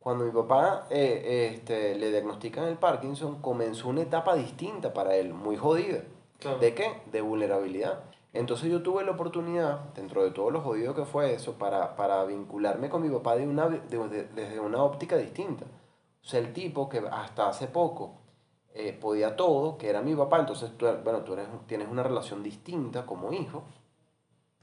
Speaker 2: Cuando mi papá eh, este, le diagnostican el Parkinson, comenzó una etapa distinta para él, muy jodida.
Speaker 1: Claro.
Speaker 2: ¿De qué? De vulnerabilidad. Entonces yo tuve la oportunidad, dentro de todo lo jodido que fue eso, para, para vincularme con mi papá de una, de, de, desde una óptica distinta. O sea, el tipo que hasta hace poco eh, podía todo, que era mi papá, entonces tú, bueno, tú eres, tienes una relación distinta como hijo,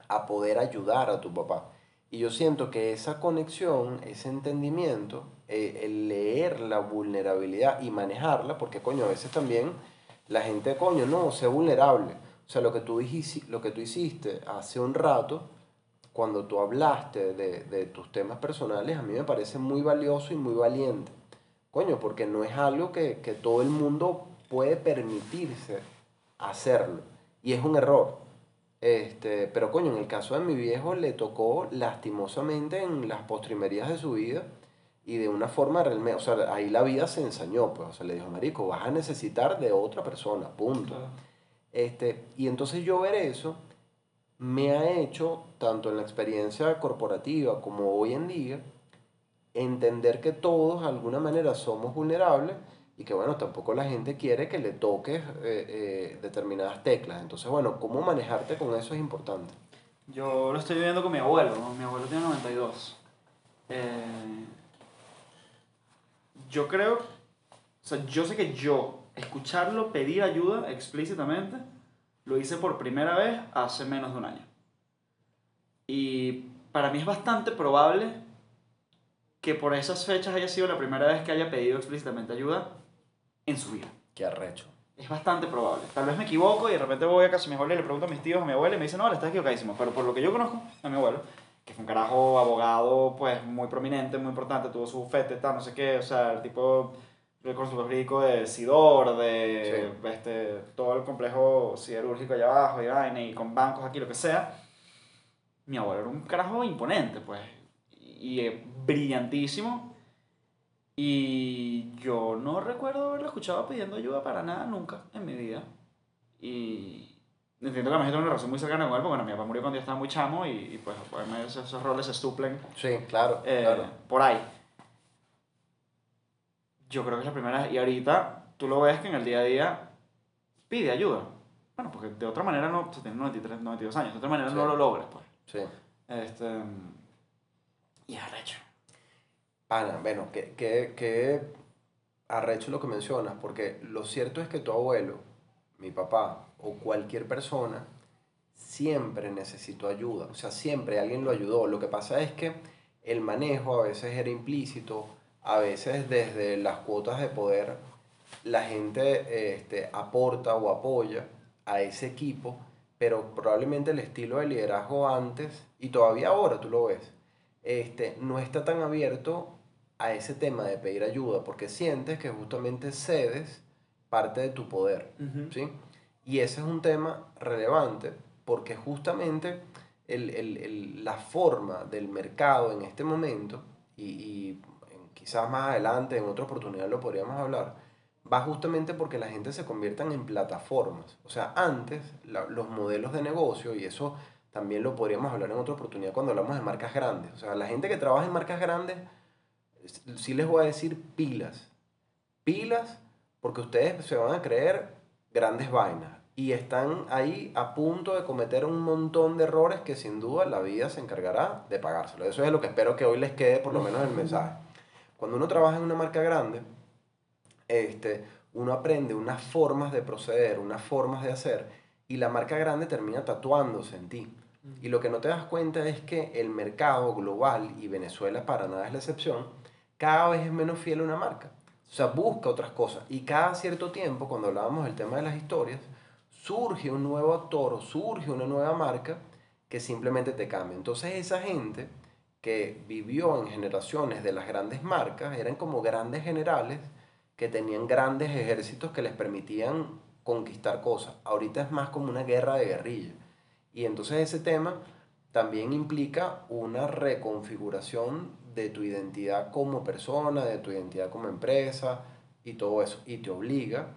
Speaker 2: a poder ayudar a tu papá. Y yo siento que esa conexión, ese entendimiento, eh, el leer la vulnerabilidad y manejarla, porque coño, a veces también la gente, coño, no, sé vulnerable. O sea, lo que tú, lo que tú hiciste hace un rato, cuando tú hablaste de, de tus temas personales, a mí me parece muy valioso y muy valiente. Coño, porque no es algo que, que todo el mundo puede permitirse hacerlo. Y es un error. Este, pero coño, en el caso de mi viejo le tocó lastimosamente en las postrimerías de su vida y de una forma realmente, o sea, ahí la vida se ensañó, pues, o sea, le dijo, marico, vas a necesitar de otra persona, punto. Este, y entonces yo ver eso me ha hecho, tanto en la experiencia corporativa como hoy en día, entender que todos de alguna manera somos vulnerables y que bueno, tampoco la gente quiere que le toques eh, eh, determinadas teclas. Entonces, bueno, cómo manejarte con eso es importante.
Speaker 1: Yo lo estoy viviendo con mi abuelo, mi abuelo tiene 92. Eh, yo creo, o sea, yo sé que yo escucharlo pedir ayuda explícitamente lo hice por primera vez hace menos de un año. Y para mí es bastante probable que por esas fechas haya sido la primera vez que haya pedido explícitamente ayuda en su vida.
Speaker 2: Qué arrecho.
Speaker 1: Es bastante probable. Tal vez me equivoco y de repente voy a casa de mi abuela y le pregunto a mis tíos, a mi abuela y me dicen, no, le estás equivocadísimo. Pero por lo que yo conozco a mi abuelo, que fue un carajo abogado, pues muy prominente, muy importante, tuvo su bufete, tal, no sé qué, o sea, el tipo el consultor jurídico de Sidor, de este, todo el complejo siderúrgico allá abajo, y, vaina, y con bancos aquí, lo que sea. Mi abuelo era un carajo imponente, pues, y, y brillantísimo. Y yo no recuerdo haberlo escuchado pidiendo ayuda para nada nunca en mi vida. Y entiendo que a mí tengo una relación muy cercana con él, porque bueno, mi papá murió cuando yo estaba muy chamo y, y pues, pues esos, roles se suplen.
Speaker 2: Sí, claro,
Speaker 1: eh,
Speaker 2: claro.
Speaker 1: Por ahí. Yo creo que es la primera. Y ahorita tú lo ves que en el día a día pide ayuda. Bueno, porque de otra manera no. Tú tienes 93, 92 años. De otra manera
Speaker 2: Sí.
Speaker 1: no lo logras, pues.
Speaker 2: Sí.
Speaker 1: Este. Y es arrecho.
Speaker 2: Pana, bueno, que, que, que arrecho lo que mencionas, porque lo cierto es que tu abuelo, mi papá o cualquier persona siempre necesitó ayuda, o sea, siempre alguien lo ayudó. Lo que pasa es que el manejo a veces era implícito, a veces desde las cuotas de poder la gente este, aporta o apoya a ese equipo, pero probablemente el estilo de liderazgo antes, y todavía ahora tú lo ves, este, no está tan abierto a ese tema de pedir ayuda, porque sientes que justamente cedes parte de tu poder, ¿sí? Y ese es un tema relevante, porque justamente el, el- el- la forma del mercado en este momento, y, y quizás más adelante, en otra oportunidad lo podríamos hablar, va justamente porque la gente se conviertan en plataformas. O sea, antes la- los modelos de negocio, y eso también lo podríamos hablar en otra oportunidad cuando hablamos de marcas grandes. O sea, la gente que trabaja en marcas grandes, sí les voy a decir pilas. Pilas porque ustedes se van a creer grandes vainas. Y están ahí a punto de cometer un montón de errores que sin duda la vida se encargará de pagárselo. Eso es lo que espero que hoy les quede por lo menos el mensaje. Cuando uno trabaja en una marca grande, este, uno aprende unas formas de proceder, unas formas de hacer, y la marca grande termina tatuándose en ti. Y lo que no te das cuenta es que el mercado global, y Venezuela para nada es la excepción, cada vez es menos fiel a una marca. O sea, busca otras cosas. Y cada cierto tiempo, cuando hablábamos del tema de las historias, surge un nuevo actor o surge una nueva marca que simplemente te cambia. Entonces esa gente que vivió en generaciones de las grandes marcas eran como grandes generales que tenían grandes ejércitos que les permitían conquistar cosas. Ahorita es más como una guerra de guerrilla. Y entonces ese tema también implica una reconfiguración de tu identidad como persona, de tu identidad como empresa y todo eso. Y te obliga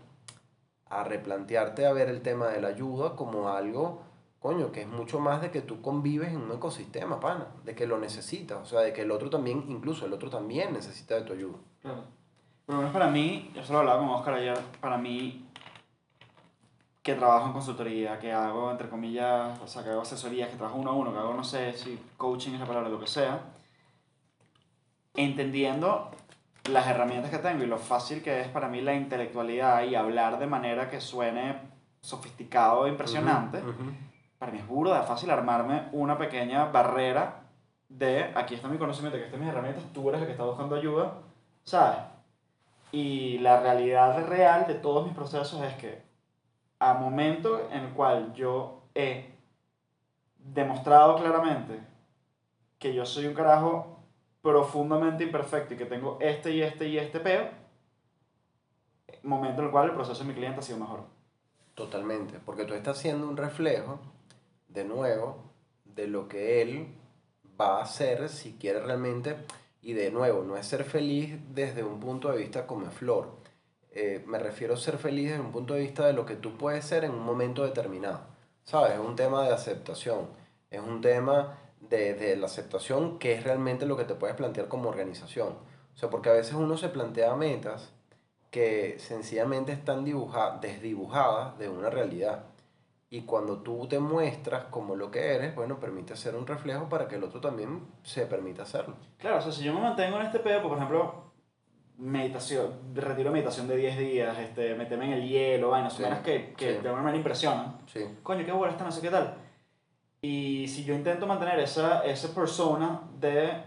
Speaker 2: a replantearte a ver el tema de la ayuda como algo, coño, que es mucho más de que tú convives en un ecosistema, pana, de que lo necesitas, o sea, de que el otro también, incluso el otro también necesita de tu ayuda.
Speaker 1: Claro. Por lo menos para mí, yo solo hablaba con Oscar ayer, para mí, que trabajo en consultoría, que hago, entre comillas, o sea, que hago asesorías, que trabajo uno a uno, que hago, no sé si coaching es la palabra, lo que sea, entendiendo las herramientas que tengo y lo fácil que es para mí la intelectualidad y hablar de manera que suene sofisticado e impresionante,
Speaker 2: Ujú, ujú.
Speaker 1: para mí es burda fácil armarme una pequeña barrera de aquí está mi conocimiento, aquí están mis herramientas, tú eres el que está buscando ayuda, ¿sabes? Y la realidad real de todos mis procesos es que a momento en el cual yo he demostrado claramente que yo soy un carajo profundamente imperfecto y que tengo este y este y este peo, momento en el cual el proceso de mi cliente ha sido mejor.
Speaker 2: Totalmente, porque tú estás siendo un reflejo, de nuevo, de lo que él va a hacer si quiere realmente, Y de nuevo, no es ser feliz desde un punto de vista como flor. Eh, me refiero a ser feliz desde un punto de vista de lo que tú puedes ser en un momento determinado. ¿Sabes? Es un tema de aceptación. Es un tema de, de la aceptación que es realmente lo que te puedes plantear como organización. O sea, porque a veces uno se plantea metas que sencillamente están dibuja desdibujadas de una realidad. Y cuando tú te muestras como lo que eres, bueno, permite hacer un reflejo para que el otro también se permita hacerlo.
Speaker 1: Claro, o sea, si yo me mantengo en este pedo, por ejemplo, meditación, retiro de meditación de 10 días, este, meterme en el hielo, vainas, sí, que, que
Speaker 2: sí.
Speaker 1: de alguna manera impresionan.
Speaker 2: Sí.
Speaker 1: Coño, qué bola está, no sé qué tal. Y si yo intento mantener esa, esa persona de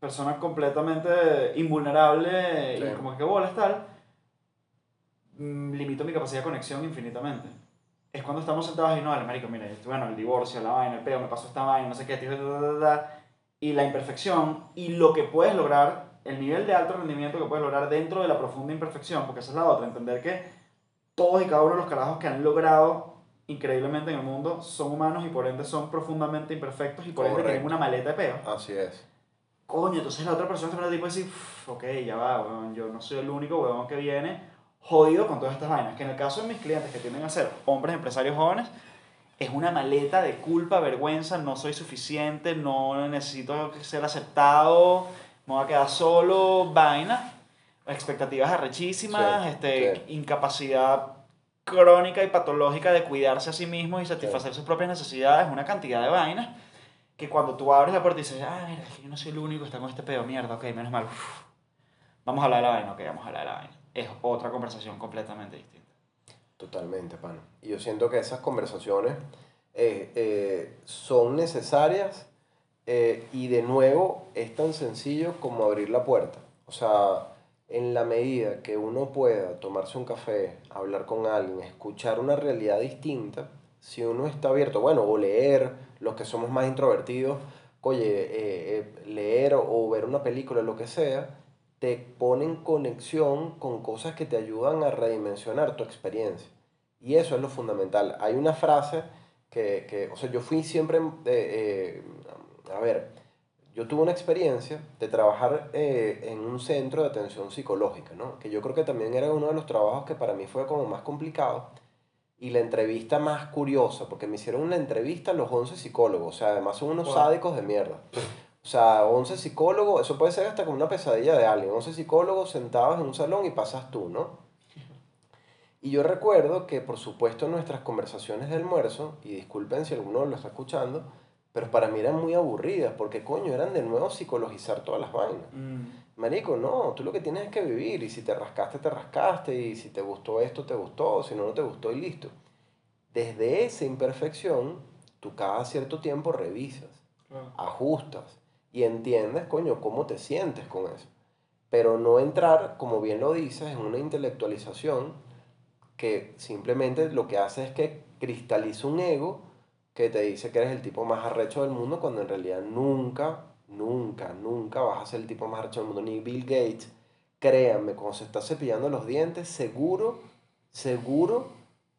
Speaker 1: persona completamente invulnerable
Speaker 2: Sí.
Speaker 1: y como que qué bola tal, mm, limito mi capacidad de conexión infinitamente. Es cuando estamos sentados y no, vale, marico, mira, bueno, el divorcio, la vaina, el peo, me pasó esta vaina, no sé qué, da, da, da, y la imperfección y lo que puedes lograr, el nivel de alto rendimiento que puedes lograr dentro de la profunda imperfección, porque esa es la otra, entender que todos y cada uno de los carajos que han logrado increíblemente en el mundo son humanos y por ende son profundamente imperfectos y por ende tienen
Speaker 2: Correcto.
Speaker 1: una maleta de peo.
Speaker 2: Así es.
Speaker 1: Coño, entonces la otra persona también tipo decir, "Uf, ok, ya va, weón, yo no soy el único huevón que viene jodido con todas estas vainas. Que en el caso de mis clientes que tienden a ser hombres empresarios jóvenes, es una maleta de culpa, vergüenza, no soy suficiente, no necesito ser aceptado, me voy a quedar solo, vaina. Expectativas arrechísimas,
Speaker 2: Sí,
Speaker 1: este,
Speaker 2: sí.
Speaker 1: incapacidad crónica y patológica de cuidarse a sí mismos y satisfacer sus propias necesidades, una cantidad de vainas que cuando tú abres la puerta y dices, ah, mira, es que yo no soy el único que está con este pedo, mierda, ok, menos mal. uf. Vamos a hablar de la vaina, ok, vamos a hablar de la vaina. Es otra conversación completamente distinta.
Speaker 2: Totalmente, pana. Y yo siento que esas conversaciones eh, eh, son necesarias eh, y de nuevo es tan sencillo como abrir la puerta. O sea, en la medida que uno pueda tomarse un café, hablar con alguien, escuchar una realidad distinta, si uno está abierto, bueno, o leer, los que somos más introvertidos, oye, eh, eh, leer o, ver una película, lo que sea, te pone en conexión con cosas que te ayudan a redimensionar tu experiencia. Y eso es lo fundamental. Hay una frase que, que o sea, yo fui siempre, eh, eh, a ver, yo tuve una experiencia de trabajar eh, en un centro de atención psicológica, ¿no? Que yo creo que también era uno de los trabajos que para mí fue como más complicado. Y la entrevista más curiosa, porque me hicieron una entrevista a los 11 psicólogos, o sea, además son unos
Speaker 1: Wow.
Speaker 2: sádicos de mierda. O sea, 11 psicólogos, eso puede ser hasta como una pesadilla de alguien. 11 psicólogos sentados en un salón y pasas tú, ¿no? Y yo recuerdo que, por supuesto, nuestras conversaciones de almuerzo, y disculpen si alguno lo está escuchando, pero para mí eran muy aburridas, porque coño, eran de nuevo psicologizar todas las vainas. Marico, no, tú lo que tienes es que vivir, y si te rascaste, te rascaste, y si te gustó esto, te gustó, si no, no te gustó, y listo. Desde esa imperfección, tú cada cierto tiempo revisas ajustas y entiendes, coño, cómo te sientes con eso. Pero no entrar, como bien lo dices, en una intelectualización que simplemente lo que hace es que cristaliza un ego que te dice que eres el tipo más arrecho del mundo cuando en realidad nunca, nunca, nunca vas a ser el tipo más arrecho del mundo. Ni Bill Gates, créanme, cuando se está cepillando los dientes, seguro, seguro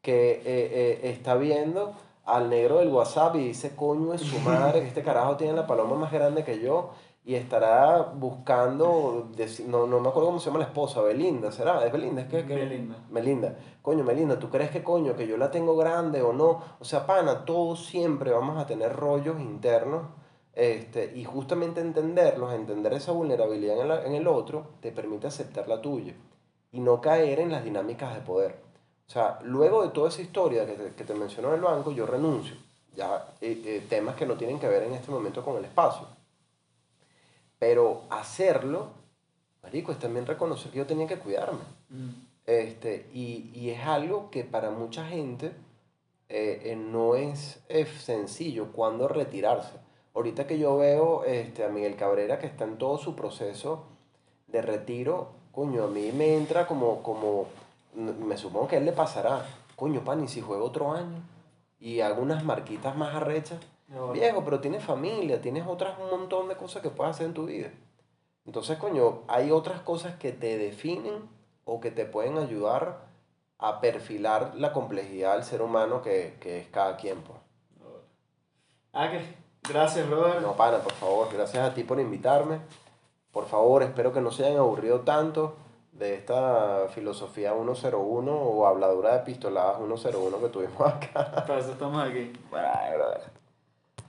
Speaker 2: que eh, eh, está viendo al negro del WhatsApp y dice, coño es su madre, que [LAUGHS] este carajo tiene la paloma más grande que yo y estará buscando, no, no me acuerdo cómo se llama la esposa, Belinda, ¿será? ¿Es Belinda? ¿Es que, que-
Speaker 1: Melinda.
Speaker 2: Melinda. Coño, Melinda, ¿tú crees que coño, que yo la tengo grande o no? O sea, pana, todos siempre vamos a tener rollos internos este, y justamente entenderlos, entender esa vulnerabilidad en, la- en el otro, te permite aceptar la tuya y no caer en las dinámicas de poder. O sea, luego de toda esa historia que te, que te mencionó en el banco, yo renuncio. Ya, eh, eh, temas que no tienen que ver en este momento con el espacio. Pero hacerlo, marico, es también reconocer que yo tenía que cuidarme. Este, y, y es algo que para mucha gente eh, eh, no es, es sencillo cuando retirarse. Ahorita que yo veo este, a Miguel Cabrera que está en todo su proceso de retiro, coño, a mí me entra como, como me supongo que a él le pasará, coño, pan, y si juego otro año y hago unas marquitas más arrechas, viejo, pero tienes familia, tienes otras un montón de cosas que puedes hacer en tu vida. Entonces, coño, hay otras cosas que te definen o que te pueden ayudar a perfilar la complejidad del ser humano que, que es cada quien. pues.
Speaker 1: Ah, que gracias, brother.
Speaker 2: No, pana, por favor, gracias a ti por invitarme. por favor, espero que no se hayan aburrido tanto de esta filosofía 101 o habladura de pistoladas 101 que tuvimos [LAUGHS] acá.
Speaker 1: Para eso estamos aquí.
Speaker 2: Bueno, brother.